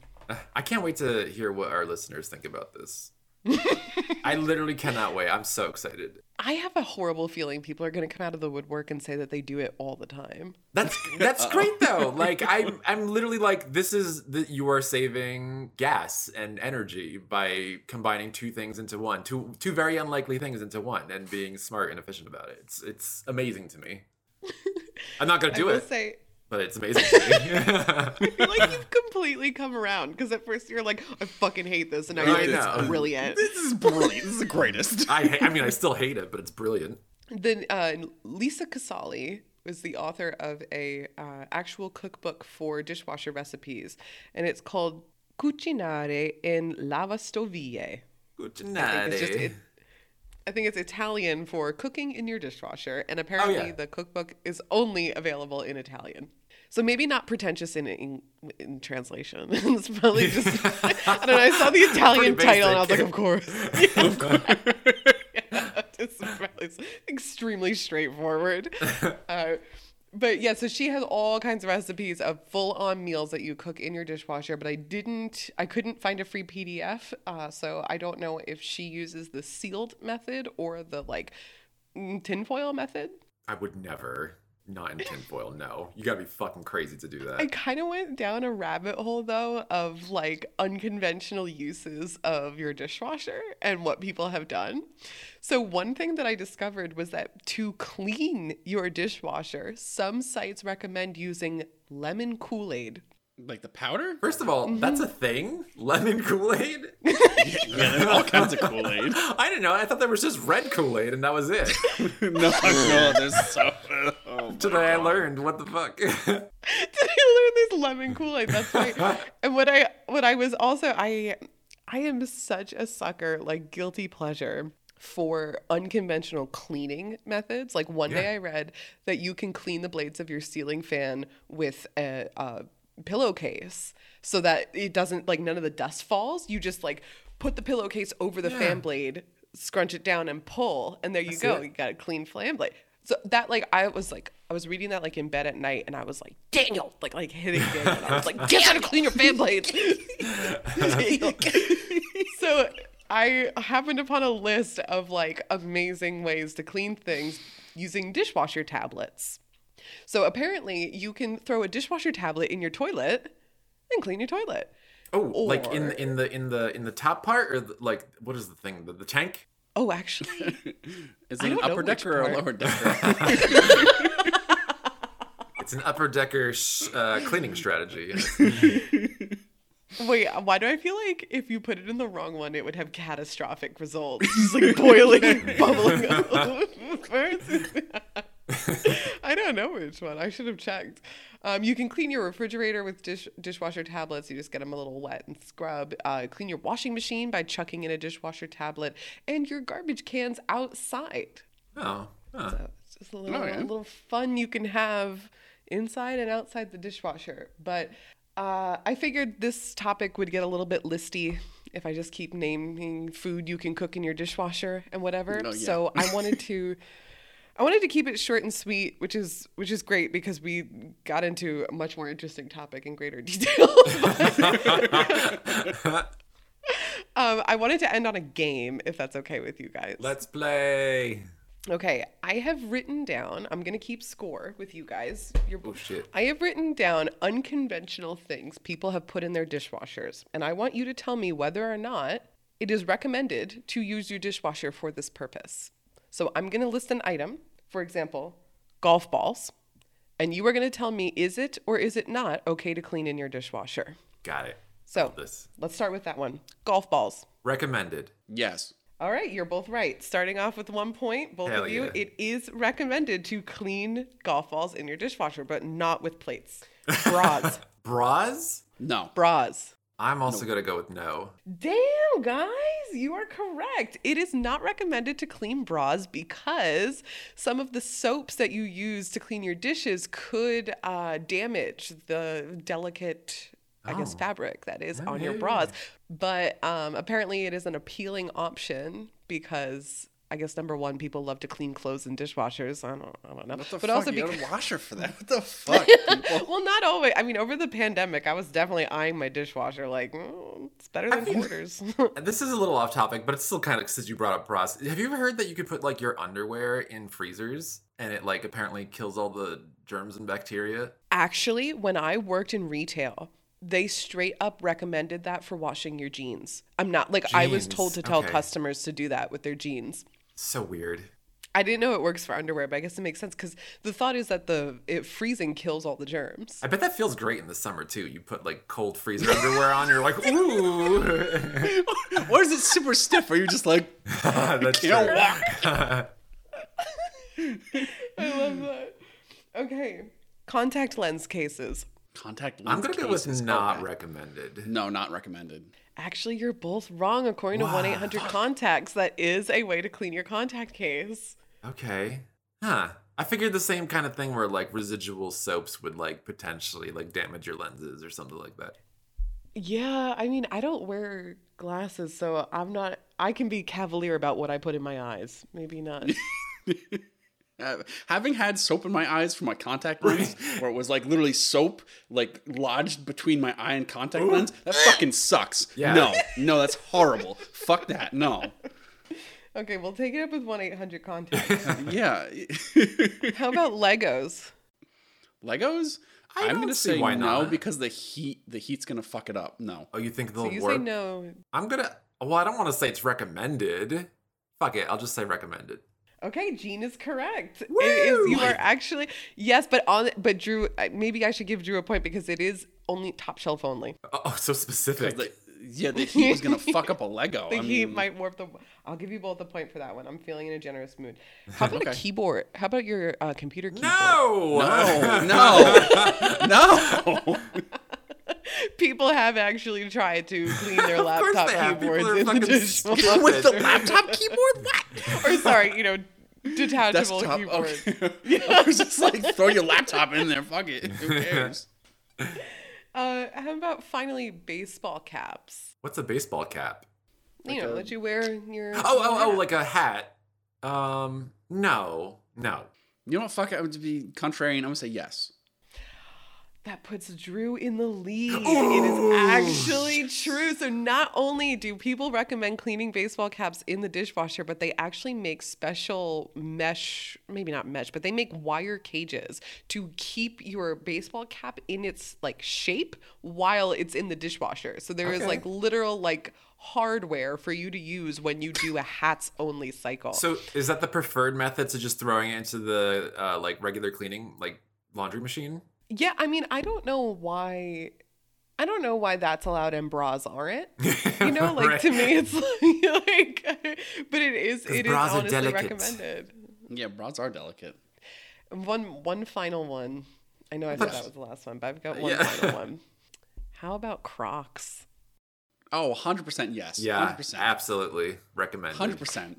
I can't wait to hear what our listeners think about this. I literally cannot wait. I'm so excited. I have a horrible feeling people are going to come out of the woodwork and say that they do it all the time. That's that's (laughs) great though. Like I'm I'm literally like this is that you are saving gas and energy by combining two things into one, two two very unlikely things into one, and being smart and efficient about it. It's it's amazing to me. (laughs) I'm not gonna do I will it, say, but it's amazing to me. (laughs) I feel like you've completely come around because at first you're like, I fucking hate this, and now you're I like, it's brilliant. This is brilliant. This is the greatest. (laughs) I ha- I mean I still hate it, but it's brilliant. then uh, Lisa Casali was the author of a uh, actual cookbook for dishwasher recipes, and it's called Cucinare in lavastoviglie. I think it's just it, I think it's Italian for cooking in your dishwasher, and apparently Oh, yeah. the cookbook is only available in Italian. So maybe not pretentious in in, in translation. (laughs) it's probably just (laughs) I don't know. I saw the Italian title and I was like, of course, (laughs) yeah, of course. yeah, it's, probably extremely straightforward. Uh, but yeah, so she has all kinds of recipes of full on meals that you cook in your dishwasher. But I didn't, I couldn't find a free PDF. Uh, so I don't know if she uses the sealed method or the like mm, tinfoil method. I would never. Not in tinfoil, no. You gotta be fucking crazy to do that. I kind of went down a rabbit hole though of like unconventional uses of your dishwasher and what people have done. So, one thing that I discovered was that to clean your dishwasher, some sites recommend using lemon Kool Aid. Like the powder? First of all, mm-hmm. that's a thing? Lemon Kool Aid? (laughs) Yeah, all kinds of Kool Aid. (laughs) I didn't know. I thought there was just red Kool Aid and that was it. (laughs) no, no, there's so. Oh, Today I learned. What the fuck? Did I learn this lemon Kool Aid? That's right. and what I what I was also I I am such a sucker, like guilty pleasure for unconventional cleaning methods. Like one day I read that you can clean the blades of your ceiling fan with a, a pillowcase so that it doesn't like none of the dust falls. You just like put the pillowcase over the Yeah. fan blade, scrunch it down and pull, and there you That's go. it. You got a clean fan blade. So that like I was like I was reading that like in bed at night and I was like Daniel like like hitting Daniel and I was like get out to clean your fan blades. (laughs) (laughs) so I happened upon a list of like amazing ways to clean things using dishwasher tablets. So apparently you can throw a dishwasher tablet in your toilet and clean your toilet. Oh, like in Or- in the in the in the top part or the, like what is the thing? The, the tank? Oh, actually, (laughs) Is it an upper decker or a lower decker? (laughs) It's an upper decker sh- uh, cleaning strategy. (laughs) Wait, why do I feel like if you put it in the wrong one, it would have catastrophic results? Just like (laughs) boiling, bubbling up. (laughs) (laughs) I don't know which one. I should have checked. Um, you can clean your refrigerator with dish, dishwasher tablets. You just get them a little wet and scrub. Uh, clean your washing machine by chucking in a dishwasher tablet, and your garbage cans outside. Oh, huh. So it's just a little, Oh, yeah. a little fun you can have inside and outside the dishwasher. But uh, I figured this topic would get a little bit listy if I just keep naming food you can cook in your dishwasher and whatever. Oh, yeah. So I wanted to. I wanted to keep it short and sweet, which is which is great because we got into a much more interesting topic in greater (laughs) detail. (laughs) um, I wanted to end on a game, if that's okay with you guys. Let's play. Okay, I have written down, I'm going to keep score with you guys. Your, Oh shit. I have written down unconventional things people have put in their dishwashers, and I want you to tell me whether or not it is recommended to use your dishwasher for this purpose. So I'm going to list an item, for example, golf balls, and you are going to tell me is it or is it not okay to clean in your dishwasher? Got it. So This let's start with that one golf balls. recommended. yes. All right, you're both right. Starting off with one point, both Hell of you, yeah. it is recommended to clean golf balls in your dishwasher, but not with plates. (laughs) Bras. Bras? No. Bras. I'm also gonna go with no. Damn, guys, you are correct. It is not recommended to clean bras because some of the soaps that you use to clean your dishes could uh, damage the delicate, I guess, Oh. fabric that is on your bras. But um, apparently, it is an appealing option because. I guess number one, people love to clean clothes in dishwashers. I don't, I don't know. What the but fuck? also you because got a washer for that? What the (laughs) fuck? well, not always. I mean, over the pandemic, I was definitely eyeing my dishwasher like "Mm, it's better than mean- quarters. And This is a little off topic, but it's still kind of since you brought up bras. Have you ever heard that you could put like your underwear in freezers and it like apparently kills all the germs and bacteria? Actually, when I worked in retail, they straight up recommended that for washing your jeans. I'm not like I was told to tell okay. customers to do that with their jeans. So weird. I didn't know it works for underwear, but I guess it makes sense because the thought is that the it freezing kills all the germs. I bet that feels great in the summer too. You put like cold freezer underwear on, you're like, ooh. (laughs) or is it super stiff? Are you just like (laughs) That's can't true. walk? (laughs) I love that. Okay. Contact lens cases. Contact lens I'm gonna go with cases. not Okay. recommended. No, not recommended. Actually, you're both wrong. According to 1 800 Contacts, that is a way to clean your contact case. Okay. Huh. I figured the same kind of thing where like residual soaps would like potentially like damage your lenses or something like that. Yeah, I mean, I don't wear glasses, so I'm not, I can be cavalier about what I put in my eyes. Maybe not. (laughs) Uh, having had soap in my eyes for my contact lens, where it was like literally soap like lodged between my eye and contact lens, that fucking sucks. Yeah. No, no, that's horrible. Fuck that. No. okay, we'll take it up with 1 800 Contacts. (laughs) Yeah. How about Legos? Legos? I I'm gonna say why no not. because the heat the heat's gonna fuck it up. No. Oh, you think So they'll you work? say no. I'm gonna. Well, I don't want to say it's recommended. Fuck it. I'll just say recommended. Okay, Gene is correct. It is, you are actually yes, but on but Drew, maybe I should give Drew a point because it is only top shelf only. Oh, oh, so specific. The, yeah, the heat was gonna fuck up a Lego. (laughs) The I heat mean, might warp the. I'll give you both a point for that one. I'm feeling in a generous mood. How about a keyboard? How about your uh, computer keyboard? no, No, (laughs) no, no. (laughs) (laughs) People have actually tried to clean their (laughs) laptop they have. People keyboards in the dishwasher. With the laptop keyboard? What? (laughs) or sorry, you know, detachable Desktop. keyboard. Okay. I was just like, throw your laptop in there. Fuck it. Who cares? Uh, how about finally baseball caps? What's a baseball cap? you know, a- that you wear in your. Oh, oh, oh, like a hat. Um, no, no. You know what? Fuck it. I would be contrarian. I'm gonna say yes. That puts Drew in the lead. It is actually true. So not only do people recommend cleaning baseball caps in the dishwasher, but they actually make special mesh, maybe not mesh, but they make wire cages to keep your baseball cap in its like shape while it's in the dishwasher. So there is Okay. like literal like hardware for you to use when you do a hats only cycle. So is that the preferred method to just throwing it into the uh, like regular cleaning like laundry machine? Yeah, I mean, I don't know why. I don't know why that's allowed and bras aren't. You know, (laughs) like Right. to me, it's like, (laughs) like but it is. It is bras are honestly recommended. Yeah, bras are delicate. One one final one. I know I said that was the last one, but I've got one Yeah. final (laughs) one. How about Crocs? Oh, 100% yes. Yeah, 100%. absolutely recommended. 100%.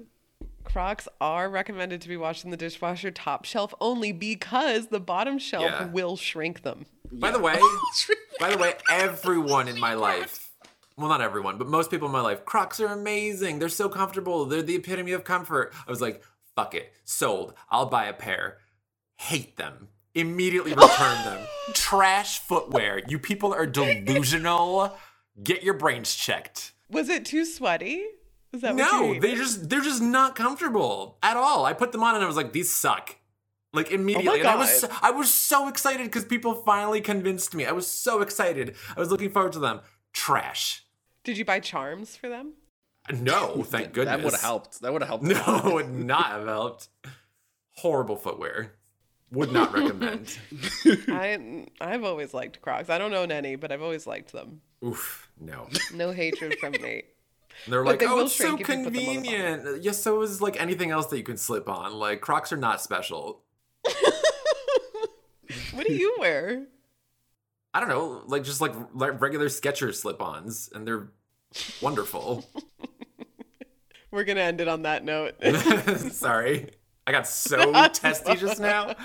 Crocs are recommended to be washed in the dishwasher top shelf only because the bottom shelf Yeah. will shrink them. By the way, (laughs) by the way, everyone in my life, well, not everyone, but most people in my life, Crocs are amazing. They're so comfortable. They're the epitome of comfort. I was like, fuck it, sold. I'll buy a pair. Hate them. Immediately return them. (laughs) Trash footwear. You people are delusional. Get your brains checked. Was it too sweaty? Is that No, mean? they just they're just not comfortable at all. I put them on and I was like, these suck. Like immediately. Oh and I was I was so excited because people finally convinced me. I was so excited. I was looking forward to them. Trash. Did you buy charms for them? No, thank (laughs) goodness. That would have helped. That would have helped. (laughs) No, it would not have helped. Horrible footwear. Would not recommend. (laughs) I I've always liked Crocs. I don't own any, but I've always liked them. Oof, no. No hatred from Nate. And They're But like, they oh, it's so shrink if you put them on the bottom." convenient. Uh, yes, so is like anything else that you can slip on. Like Crocs are not special. (laughs) What do you wear? I don't know, like just like like regular Skechers slip-ons, and they're wonderful. (laughs) We're gonna end it on that note. (laughs) Sorry, I got so testy just now.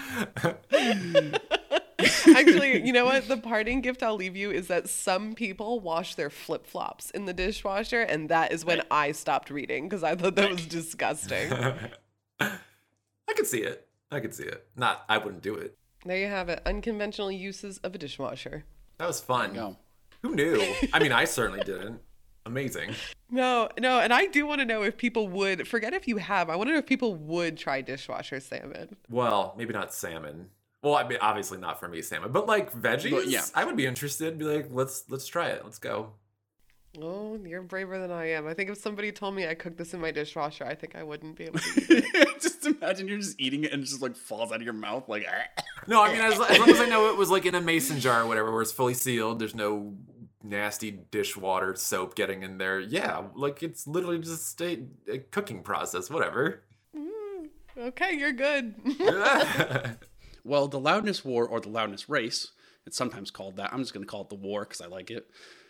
(laughs) Actually, you know what? The parting gift I'll leave you is that some people wash their flip flops in the dishwasher, and that is when I stopped reading because I thought that was disgusting. (laughs) I could see it. I could see it. Not, I wouldn't do it. There you have it. Unconventional uses of a dishwasher. That was fun. Go. Who knew? I mean, I certainly didn't. Amazing. No, no, and I do want to know if people would forget if you have. I want to know if people would try dishwasher salmon. Well, maybe not salmon. Well, I mean, obviously not for me, salmon, but like veggies. But yeah. I would be interested. Be like, let's let's try it. Let's go. Oh, you're braver than I am. I think if somebody told me I cooked this in my dishwasher, I think I wouldn't be able to eat it. (laughs) just imagine you're just eating it and it just like falls out of your mouth like. Ah. No, I mean, as, as long as I know it was like in a mason jar or whatever, where it's fully sealed, there's no nasty dishwater soap getting in there. Yeah, like it's literally just a, a cooking process, whatever. Mm, okay, you're good. (laughs) (laughs) Well, the loudness war or the loudness race, it's sometimes called that. I'm just going to call it the war because I like it.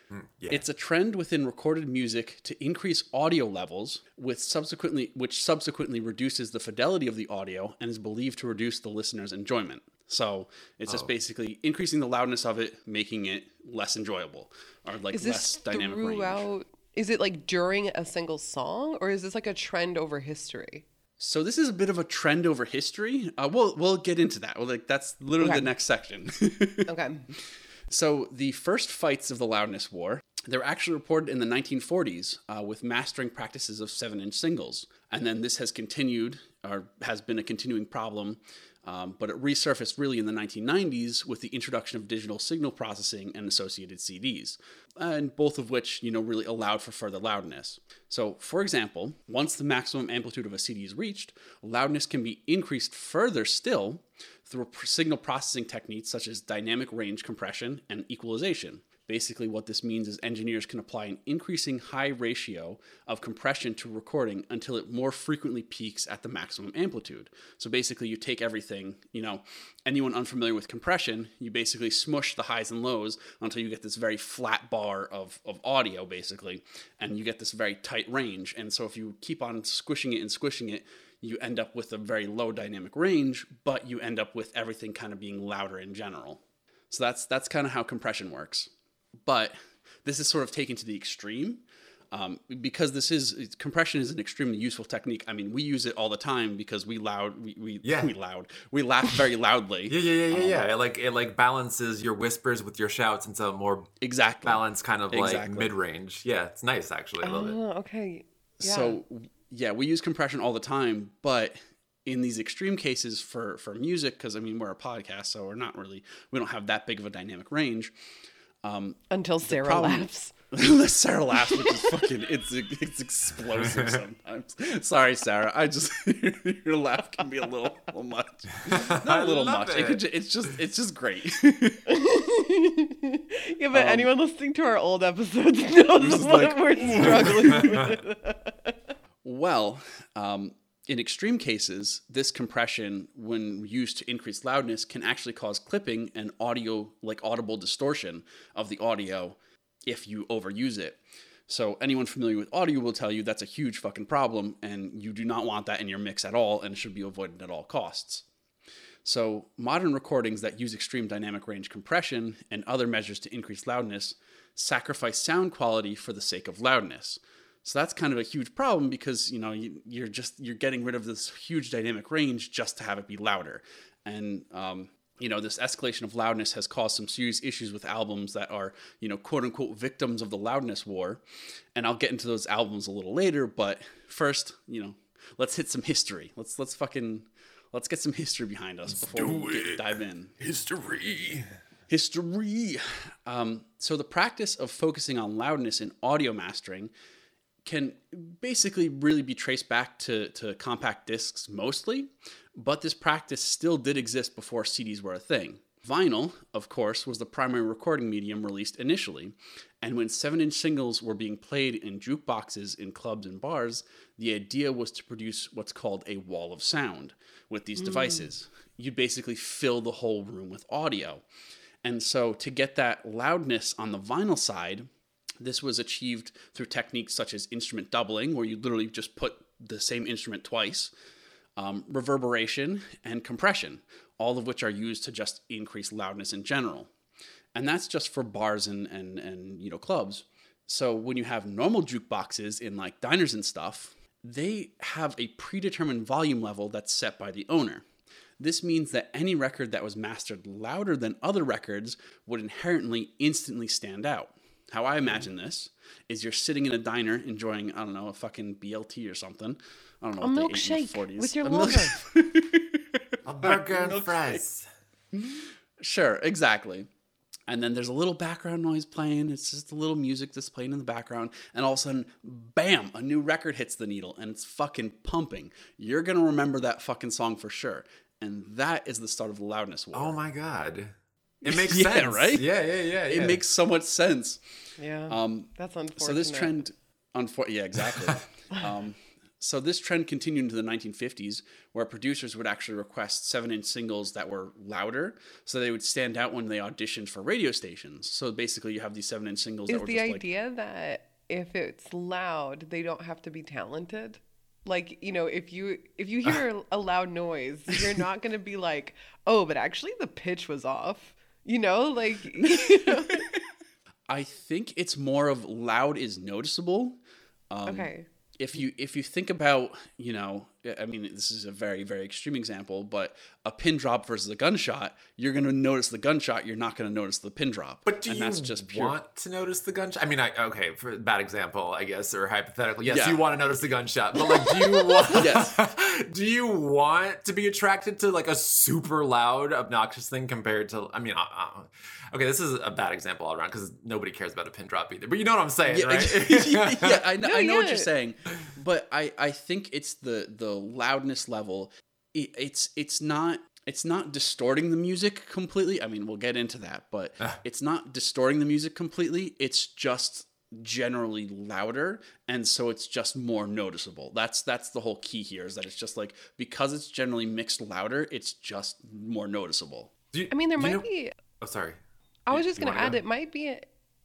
Hmm, yeah. It's a trend within recorded music to increase audio levels, with subsequently which subsequently reduces the fidelity of the audio and is believed to reduce the listener's enjoyment. So it's just Oh. basically increasing the loudness of it, making it less enjoyable or like Is less this dynamic range. throughout? Is it like during a single song, or is this like a trend over history? So this is a bit of a trend over history. Uh, we'll we'll get into that. Well, like that's literally Okay. the next section. (laughs) Okay. So the first fights of the loudness war, they were actually reported in the 1940s uh, with mastering practices of seven-inch singles, and then this has continued or has been a continuing problem. Um, but it resurfaced really in the 1990s with the introduction of digital signal processing and associated CDs, and both of which, you know, really allowed for further loudness. So, for example, once the maximum amplitude of a CD is reached, loudness can be increased further still through signal processing techniques such as dynamic range compression and equalization. Basically, what this means is engineers can apply an increasing high ratio of compression to recording until it more frequently peaks at the maximum amplitude. So basically, you take everything, you know, anyone unfamiliar with compression, you basically smush the highs and lows until you get this very flat bar of, of audio, basically, and you get this very tight range. And so if you keep on squishing it and squishing it, you end up with a very low dynamic range, but you end up with everything kind of being louder in general. So that's that's kind of how compression works. But this is sort of taken to the extreme. Um, because this is compression is an extremely useful technique. I mean, we use it all the time because we loud we we, Yeah. (laughs) we loud we laugh very loudly. (laughs) Yeah, yeah, yeah, yeah, yeah. It like it like balances your whispers with your shouts into a more Exactly. balanced kind of like Exactly. mid range. Yeah, it's nice actually. I love it. Oh, okay. Yeah. So yeah, we use compression all the time, but in these extreme cases for for music, because I mean we're a podcast, so we're not really we don't have that big of a dynamic range. Until Sarah problem- laughs. (laughs) Sarah laughs, which is fucking it's it's explosive sometimes. Sorry, Sarah. I just (laughs) your laugh can be a little, little much. Not a little much. It. it. could, ju- it's just it's just great. (laughs) Yeah, but anyone listening to our old episodes knows what like- we're struggling with. Well, um, in extreme cases, this compression, when used to increase loudness, can actually cause clipping and audio, like audible distortion of the audio if you overuse it. So, anyone familiar with audio will tell you that's a huge fucking problem, and you do not want that in your mix at all, and it should be avoided at all costs. So, modern recordings that use extreme dynamic range compression and other measures to increase loudness sacrifice sound quality for the sake of loudness. So that's kind of a huge problem because you know you, you're just you're getting rid of this huge dynamic range just to have it be louder, and um, you know this escalation of loudness has caused some serious issues with albums that are you know quote unquote victims of the loudness war, and I'll get into those albums a little later. But first, you know, let's hit some history. Let's let's fucking let's get some history behind us before we get, dive in. History. History. Um, so the practice of focusing on loudness in audio mastering can basically really be traced back to, to compact discs mostly, but this practice still did exist before CDs were a thing. Vinyl, of course, was the primary recording medium released initially, and when 7 inch singles were being played in jukeboxes in clubs and bars, the idea was to produce what's called a wall of sound with these mm. devices. You'd basically fill the whole room with audio. And so, to get that loudness on the vinyl side, this was achieved through techniques such as instrument doubling, where you literally just put the same instrument twice, um, reverberation, and compression, all of which are used to just increase loudness in general. And that's just for bars and, and, and you know clubs. So when you have normal jukeboxes in like diners and stuff, they have a predetermined volume level that's set by the owner. This means that any record that was mastered louder than other records would inherently instantly stand out. How I imagine this is you're sitting in a diner enjoying, I don't know, a fucking BLT or something. I don't know. A what they ate in the milkshake 40s. with your A lover. (laughs) A burger and fries. Sure, exactly. And then there's a little background noise playing. It's just a little music that's playing in the background. And all of a sudden, bam, a new record hits the needle and it's fucking pumping. You're going to remember that fucking song for sure. And that is the start of the loudness war. Oh my god. It (laughs) makes Yeah, sense. right? Yeah, yeah, yeah. It yeah. makes so much sense. Yeah. Um, That's unfortunate. so this trend, unfor- yeah, exactly. (laughs) um, So this trend continued into the 1950s, where producers would actually request seven-inch singles that were louder, so they would stand out when they auditioned for radio stations. So basically, you have these seven-inch singles that Is were the just like idea that if it's loud, they don't have to be talented? Like, you know, if you if you hear (laughs) a loud noise, you're not going to be like, "Oh, but actually the pitch was off." You know, like (laughs) you know? (laughs) I think it's more of loud is noticeable. Um, Okay. If you if you think about you know I mean this is a very very extreme example but a pin drop versus a gunshot you're gonna notice the gunshot you're not gonna notice the pin drop But do and you that's just pure want to notice the gunshot? I mean, I okay for bad example, I guess, or hypothetical. Yes, Yeah. you want to notice the gunshot, but like, do you want? (laughs) Yes. (laughs) do you want to be attracted to like a super loud, obnoxious thing compared to? I mean, uh, uh, okay, this is a bad example all around because nobody cares about a pin drop either. But you know what I'm saying, yeah, right? (laughs) yeah, I, know, No, I know what you're saying, but I, I think it's the the loudness level. It, it's it's not it's not distorting the music completely. I mean, we'll get into that, but Ah. it's not distorting the music completely. It's just generally louder, and so it's just more noticeable. That's that's the whole key here. Is that it's just like because it's generally mixed louder, it's just more noticeable. You- I mean, there do you might know- be Oh, sorry. I was just gonna add go? it might be a,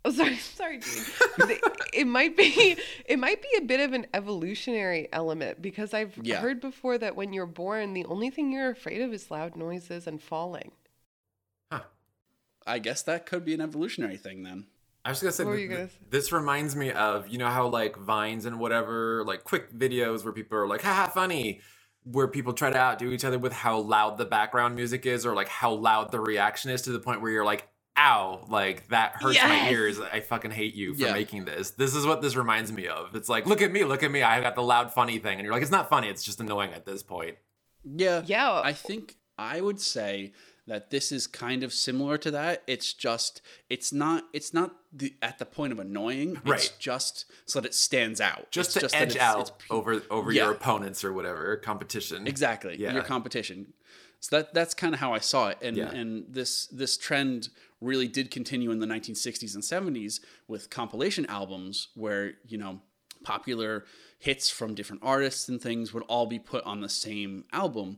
oh sorry (laughs) sorry Dean. It might be (laughs) it might be a bit of an evolutionary element because I've Yeah. heard before that when you're born the only thing you're afraid of is loud noises and falling. Huh. I guess that could be an evolutionary thing then. I was gonna say th- gonna say? this reminds me of you know how like vines and whatever like quick videos where people are like haha funny where people try to outdo each other with how loud the background music is or like how loud the reaction is to the point where you're like ow like that hurts my ears I fucking hate you for Yeah. making this this is what this reminds me of it's like look at me look at me I got the loud funny thing and you're like it's not funny it's just annoying at this point Yeah. Yeah. I think I would say that this is kind of similar to that. It's just it's not it's not the at the point of annoying. It's Right. just so that it stands out. just It's to that edge it's- out it's pu- over over Yeah. your opponents or whatever competition Exactly. Yeah. Your competition. So that that's kind of how I saw it. And Yeah. and this this trend really did continue in the 1960s and 70s with compilation albums where, you know, popular hits from different artists and things would all be put on the same album.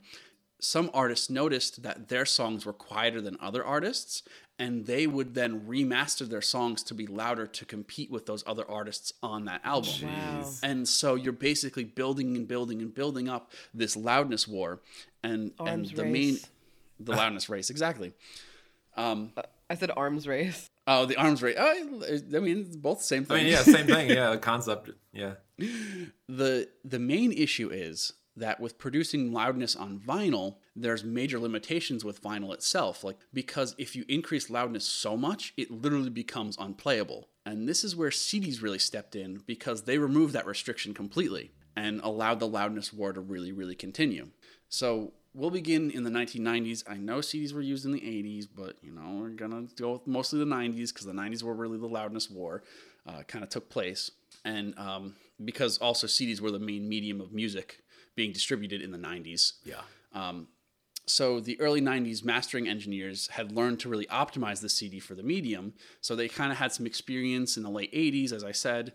Some artists noticed that their songs were quieter than other artists and they would then remaster their songs to be louder to compete with those other artists on that album. Wow. And so you're basically building and building and building up this loudness war, and Arms and the main the loudness race exactly. Um, I said arms race. oh, the arms race. Oh, I mean, it's both the same thing. I mean yeah same thing (laughs) yeah the concept yeah the the main issue is that with producing loudness on vinyl there's major limitations with vinyl itself like because if you increase loudness so much it literally becomes unplayable and this is where CDs really stepped in because they removed that restriction completely and allowed the loudness war to really really continue so we'll begin in the 1990s i know CDs were used in the 80s but you know we're gonna go with mostly the 90s because the 90s were really the loudness war uh, kind of took place and um, because also CDs were the main medium of music being distributed in the 90s. yeah Um, so the early 90s mastering engineers had learned to really optimize the CD for the medium. So they kind of had some experience in the late 80s, as I said.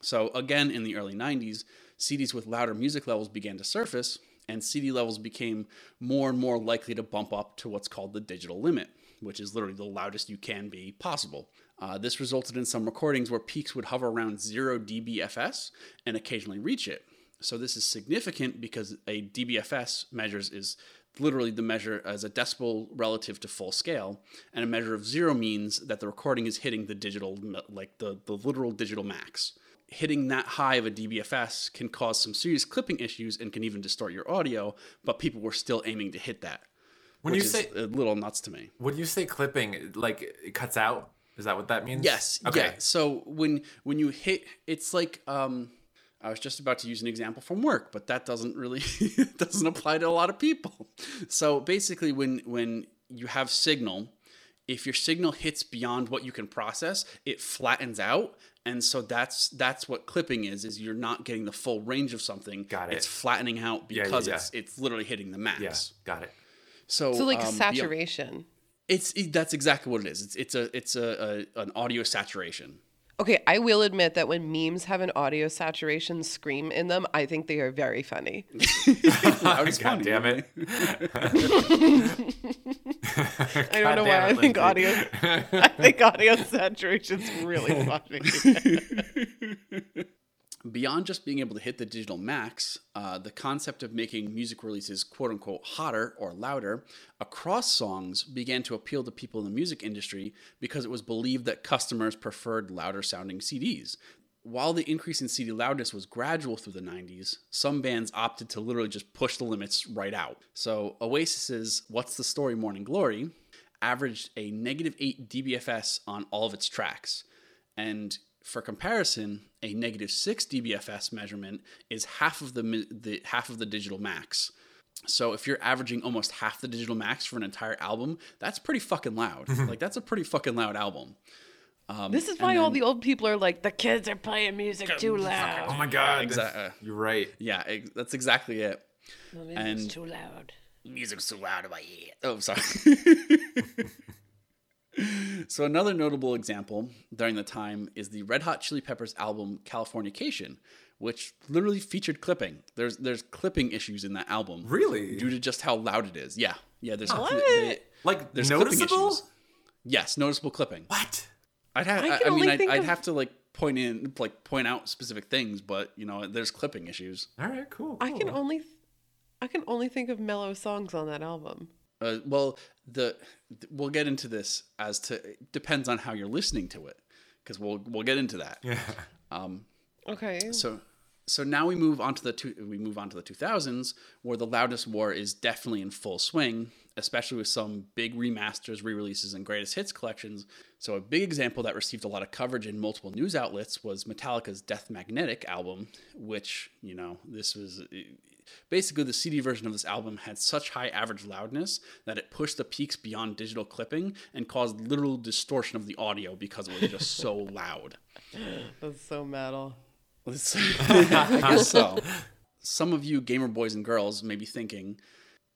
So again, in the early 90s, CDs with louder music levels began to surface, and CD levels became more and more likely to bump up to what's called the digital limit, which is literally the loudest you can be possible. Uh, this resulted in some recordings where peaks would hover around 0 dBFS and occasionally reach it. So this is significant because a dBFS measures is literally the measure as a decibel relative to full scale, and a measure of zero means that the recording is hitting the digital, like the, the literal digital max. Hitting that high of a dBFS can cause some serious clipping issues and can even distort your audio, but people were still aiming to hit that. when you say a little nuts to me. When you say clipping, like it cuts out, is that what that means? Yes. Okay. Yeah. So when when you hit, it's like um, I was just about to use an example from work, but that doesn't really (laughs) doesn't apply to a lot of people. So basically, when when you have signal, if your signal hits beyond what you can process, it flattens out. And so that's that's what clipping is: is you're not getting the full range of something. Got it. It's flattening out Yeah, yeah, because yeah. it's it's literally hitting the max. Yeah. Got it. So So like um, the- saturation. it's it, that's exactly what it is. It's it's a it's a, a an audio saturation. Okay, I will admit that when memes have an audio saturation scream in them, I think they are very funny. (laughs) Loud is God funny. damn it. (laughs) I don't know why I think audio I think audio saturation's really (laughs) funny. Beyond just being able to hit the digital max, uh, the concept of making music releases quote unquote hotter or louder across songs began to appeal to people in the music industry because it was believed that customers preferred louder sounding CDs. While the increase in CD loudness was gradual through the 90s, some bands opted to literally just push the limits right out. So, Oasis's What's the Story Morning Glory averaged a negative 8 dBFS on all of its tracks. And for comparison, a negative 6 dBFS measurement is half of the, the half of the digital max. So if you're averaging almost half the digital max for an entire album, that's pretty fucking loud. like that's a pretty fucking loud album. Um, This is and why all the old people are like, the kids are playing music too loud. Oh my god. Exactly. You're right. Yeah, ex- that's exactly it. The music's and- too loud. Music's so loud in my ear. Oh, sorry. (laughs) so another notable example during the time is the Red Hot Chili Peppers album Californication, which literally featured clipping. There's there's clipping issues in that album. Really? Due to just how loud it is. Yeah. Yeah, there's What? they- Like there's clipping noticeable? issues. Yes, noticeable clipping. What? I'd have I I, mean I'd, I'd of- have to like point in like point out specific things, but you know, there's clipping issues. All right, cool. I can only th- I can only think of mellow songs on that album. Uh, well, the we'll get into this as to it depends on how you're listening to it because we'll we'll get into that. Yeah. Um, Okay. so so now we move on to the two, we move on to the 2000s where the loudness war is definitely in full swing, especially with some big remasters, re-releases, and greatest hits collections. So a big example that received a lot of coverage in multiple news outlets was Metallica's Death Magnetic album, which you know this was. Basically, the CD version of this album had such high average loudness that it pushed the peaks beyond digital clipping and caused literal distortion of the audio because it was just so (laughs) loud. That's so metal. (laughs) I guess so. Some of you gamer boys and girls may be thinking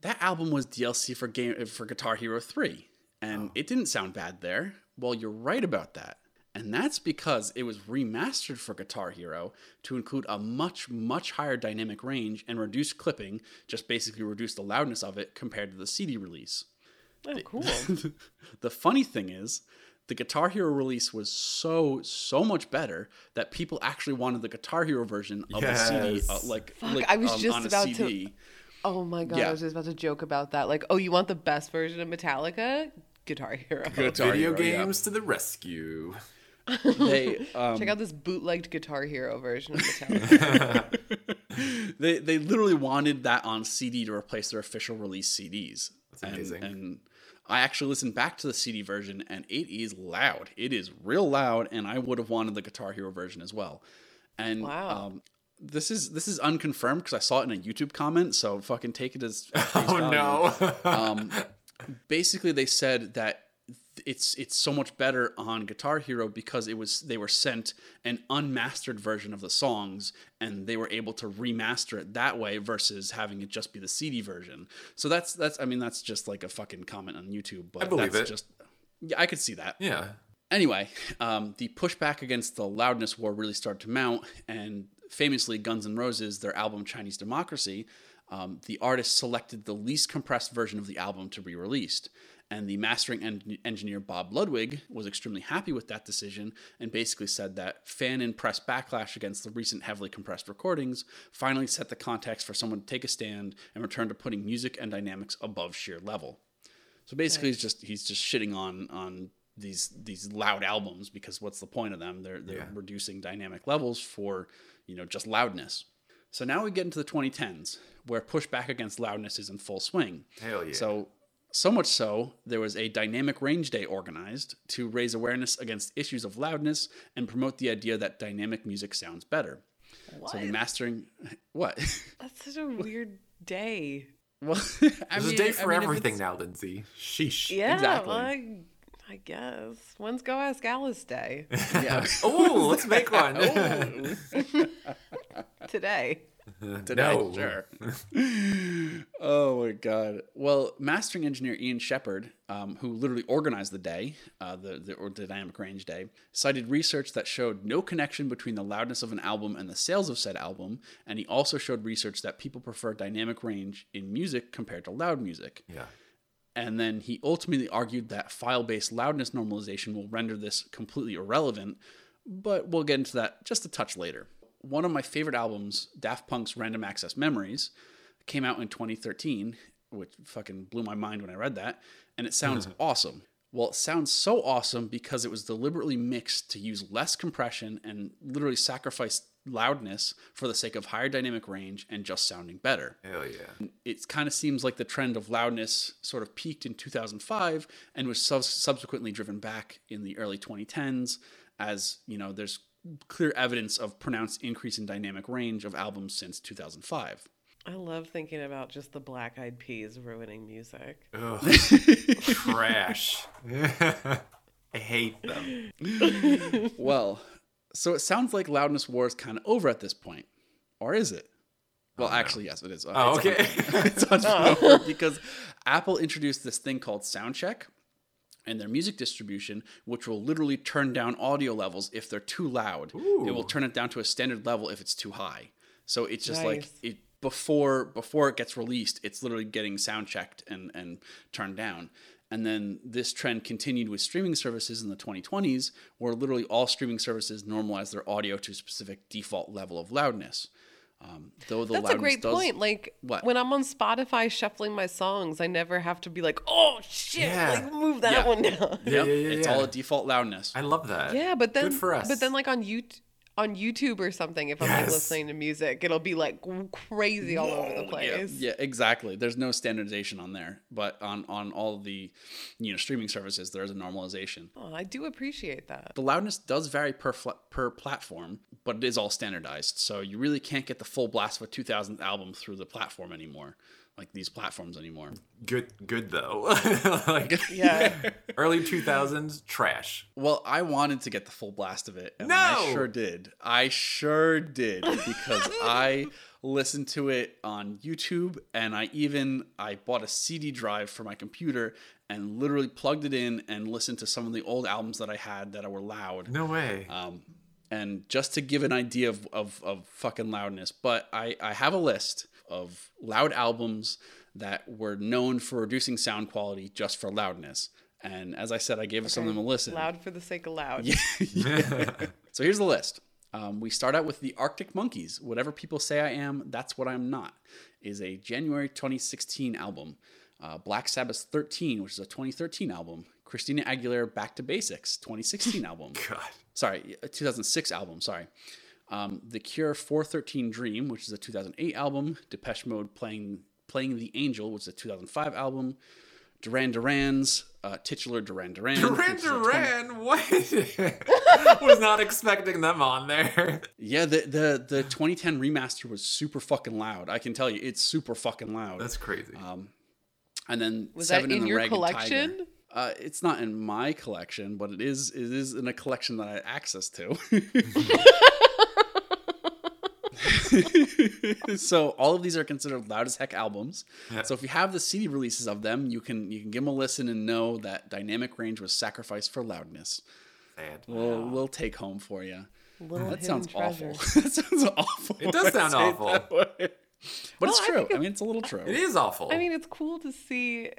that album was DLC for game for Guitar Hero 3 and oh. it didn't sound bad there. Well, you're right about that. And that's because it was remastered for Guitar Hero to include a much, much higher dynamic range and reduce clipping, just basically reduce the loudness of it compared to the CD release. Oh, cool. (laughs) the funny thing is, the Guitar Hero release was so so much better that people actually wanted the Guitar Hero version of the CD, uh, like, Fuck, like I was um, just on a about to- Oh my god, Yeah. I was just about to joke about that. Like, oh, you want the best version of Metallica? Guitar Hero. Guitar Video Hero, yeah. games to the rescue. (laughs) They um, Check out this bootlegged Guitar Hero version of Metallica. (laughs) (laughs) they they literally wanted that on CD to replace their official release CDs. That's amazing. And, I actually listened back to the CD version, and it is loud. It is real loud, and I would have wanted the Guitar Hero version as well. And Wow. um, this is this is unconfirmed because I saw it in a YouTube comment. So fucking take it as Oh value. no. um, basically they said that it's it's so much better on Guitar Hero because it was they were sent an unmastered version of the songs and they were able to remaster it that way versus having it just be the CD version. So that's that's I mean that's just like a fucking comment on YouTube, but I believe that's it. just yeah, I could see that. yeah. Anyway, um, the pushback against the loudness war really started to mount, and famously, Guns N' Roses, their album Chinese Democracy, um, the artist selected the least compressed version of the album to be released. And the mastering en- engineer Bob Ludwig was extremely happy with that decision and basically said that fan and press backlash against the recent heavily compressed recordings finally set the context for someone to take a stand and return to putting music and dynamics above sheer level. So basically, he's just he's just shitting on on these these loud albums because what's the point of them? They're they're Yeah. reducing dynamic levels for you know just loudness. So now we get into the 2010s where pushback against loudness is in full swing. Hell yeah. So so much so there was a dynamic range day organized to raise awareness against issues of loudness and promote the idea that dynamic music sounds better. So the mastering (laughs) what? That's such a weird day. (laughs) well, I There's mean, a day I for mean, everything now, Lindsay. Sheesh. Yeah, Exactly. well, I, I guess. When's Go Ask Alice Day? (laughs) Yeah. Oh, let's make one. Oh. Today. (laughs) today. no. Sure. (laughs) oh my god. Well, mastering engineer Ian Shepherd, um, who literally organized the day, uh, the the, or the dynamic range day, cited research that showed no connection between the loudness of an album and the sales of said album, and he also showed research that people prefer dynamic range in music compared to loud music. Yeah. And then he ultimately argued that file based loudness normalization will render this completely irrelevant, but we'll get into that just a touch later. One of my favorite albums, Daft Punk's Random Access Memories, came out in 2013, which fucking blew my mind when I read that, and it sounds (laughs) awesome. Well, it sounds so awesome because it was deliberately mixed to use less compression and literally sacrifice loudness for the sake of higher dynamic range and just sounding better Hell yeah. it kind of seems like the trend of loudness sort of peaked in 2005 and was sub- subsequently driven back in the early 2010s as you know there's clear evidence of pronounced increase in dynamic range of albums since 2005 I love thinking about just the Black Eyed Peas ruining music. Ugh. (laughs) Trash. (laughs) I hate them. (laughs) well so it sounds like loudness war is kind of over at this point or is it well actually yes it is Uh, Oh, it's on- okay. it's on because Apple introduced this thing called Soundcheck and their music distribution, which will literally turn down audio levels if they're too loud. It will turn it down to a standard level if it's too high. So it's just like it before before it gets released, it's literally getting sound checked and and turned down. And then this trend continued with streaming services in the 2020s, where literally all streaming services normalize their audio to a specific default level of loudness. Um, though the That's a great does, point. Like What? when I'm on Spotify shuffling my songs, I never have to be like, "Oh shit, Yeah. like move that Yeah. one down." Yeah, Yep, yeah, yeah, it's all a default loudness. I love that. Yeah, but then Good for us. but then like on YouTube on YouTube or something, if I'm like listening to music, it'll be like crazy all over the Yeah, place. yeah, exactly. There's no standardization on there, but on on all the you know streaming services, there is a normalization. Oh, I do appreciate that. The loudness does vary per fl- per platform, but it is all standardized. So you really can't get the full blast of a 2000th album through the platform anymore, like these platforms anymore. Good good though. (laughs) like Yeah. (laughs) early 2000s trash. Well, I wanted to get the full blast of it, and I sure did. I sure did because (laughs) I listened to it on YouTube, and I even I bought a CD drive for my computer and literally plugged it in and listened to some of the old albums that I had that were loud. No way. Um, and just to give an idea of, of, of fucking loudness, but I, I have a list of loud albums that were known for reducing sound quality just for loudness. And as I said, I gave some of them a listen. Loud for the sake of loud. (laughs) (laughs) So here's the list. Um, we start out with the Arctic Monkeys. Whatever people say I am, that's what I'm not. Is a January 2016 album. Uh, Black Sabbath 13, which is a 2013 album. Christina Aguilera Back to Basics 2016 (laughs) album. God. Sorry, 2006 album. Sorry. Um, the Cure 413 Dream, which is a 2008 album. Depeche Mode playing playing the Angel, which is a 2005 album. Duran Duran's uh, titular Duran Duran. Duran which is a 20 Duran, what? (laughs) Was not expecting them on there. Yeah, the, the the 2010 remaster was super fucking loud. I can tell you, it's super fucking loud. That's crazy. um, and then Was Seven that and in the your Ragged collection? Tiger. Uh, it's not in my collection, but it is it is in a collection that I had access to. (laughs) (laughs) (laughs) so all of these are considered loud as heck albums. Yeah. So if you have the CD releases of them, you can you can give them a listen and know that dynamic range was sacrificed for loudness. Sad. We'll we'll take home for you. Little That sounds treasure. awful. (laughs) that sounds awful. It does (laughs) sound awful. that way. But it's Well, I true. I, mean, it's a little true. It is awful. I mean, it's cool to see.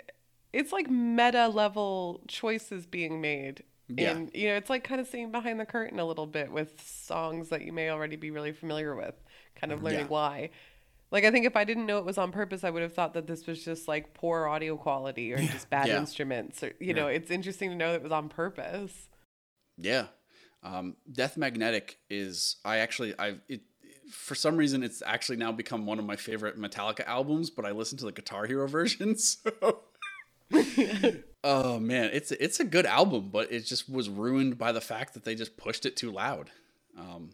It's like meta level choices being made. Yeah. And, you know, it's like kind of seeing behind the curtain a little bit with songs that you may already be really familiar with, kind of learning Yeah. why. Like, I think if I didn't know it was on purpose, I would have thought that this was just like poor audio quality or just bad Yeah. instruments. Or, you know, it's interesting to know that it was on purpose. Yeah. Um, Death Magnetic is I actually I it for some reason it's actually now become one of my favorite Metallica albums, but I listen to the Guitar Hero (laughs) version. So Oh man, it's it's a good album, but it just was ruined by the fact that they just pushed it too loud. Um,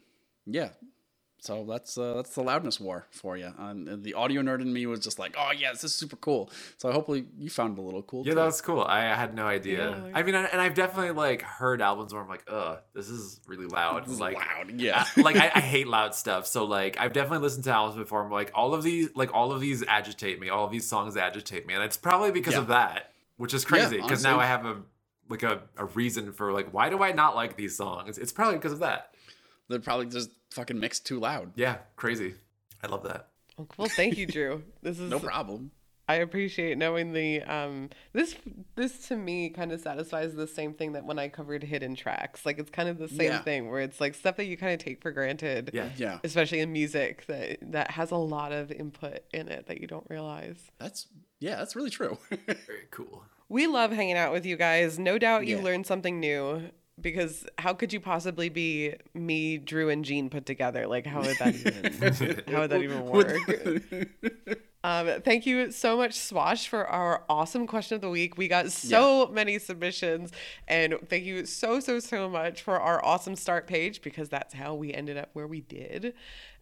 yeah. So that's uh, that's the loudness war for you. And the audio nerd in me was just like, oh yeah, this is super cool. So hopefully you found it a little cool. Yeah, too. that was cool. I had no idea. Yeah. I mean, I- and I've definitely like heard albums where I'm like, ugh, this is really loud. This (laughs) like, loud. Yeah. (laughs) like I, I hate loud stuff. So like I've definitely listened to albums before. I'm like, all of these, like all of these agitate me. All of these songs agitate me, and it's probably because Yeah. of that, which is crazy. Because now. I have a like a, a reason for like why do I not like these songs? It's probably because of that. They're probably just fucking mixed too loud. Yeah, crazy. I love that. Well, well, thank you, Drew. (laughs) This is No problem. I appreciate knowing the um this this to me kind of satisfies the same thing that when I covered hidden tracks. Like it's kind of the same Yeah. thing where it's like stuff that you kind of take for granted. Yeah. Yeah. Especially in music that that has a lot of input in it that you don't realize. That's yeah, that's really true. (laughs) Very cool. We love hanging out with you guys. No doubt you Yeah. learned something new because how could you possibly be me, Drew, and Gene put together? Like how would that even (laughs) how would that even work? Um, thank you so much, Swash, for our awesome question of the week. We got so many submissions, and thank you so, so, so much for our awesome start page because that's how we ended up where we did.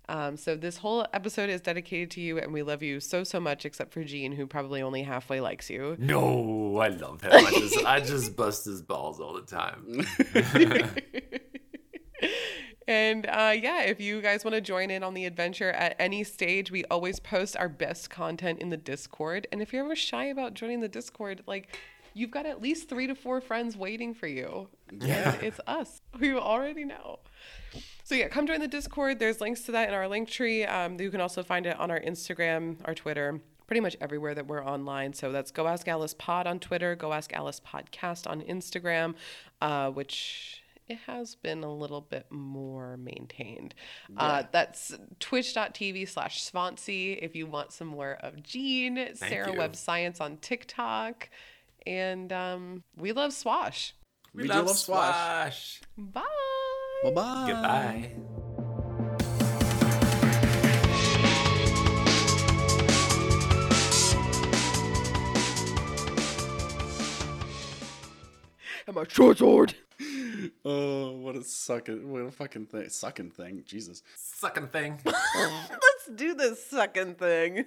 Um, so this whole episode is dedicated to you, and we love you so, so much, except for Gene, who probably only halfway likes you. No, I love him. I just I just (laughs) bust his balls all the time. (laughs) And uh, yeah, if you guys want to join in on the adventure at any stage, we always post our best content in the Discord. And if you're ever shy about joining the Discord, like you've got at least three to four friends waiting for you. Yeah. And it's us who (laughs) you already know. So yeah, come join the Discord. There's links to that in our link tree. Um, you can also find it on our Instagram, our Twitter, pretty much everywhere that we're online. So that's Go Ask Alice Pod on Twitter, Go Ask Alice Podcast on Instagram, uh, which it has been a little bit more maintained. Uh, that's twitch.tv slash schvantzi if you want some more of Gene, Sarah you. Webb Science on TikTok. And um, we love Swash. We do love Swash. Swash. Bye. Bye bye. Goodbye. And my short sword. (laughs) Oh, what a sucking, what a fucking thing, sucking thing. Jesus. Sucking thing. (laughs) (laughs) Let's do this second thing.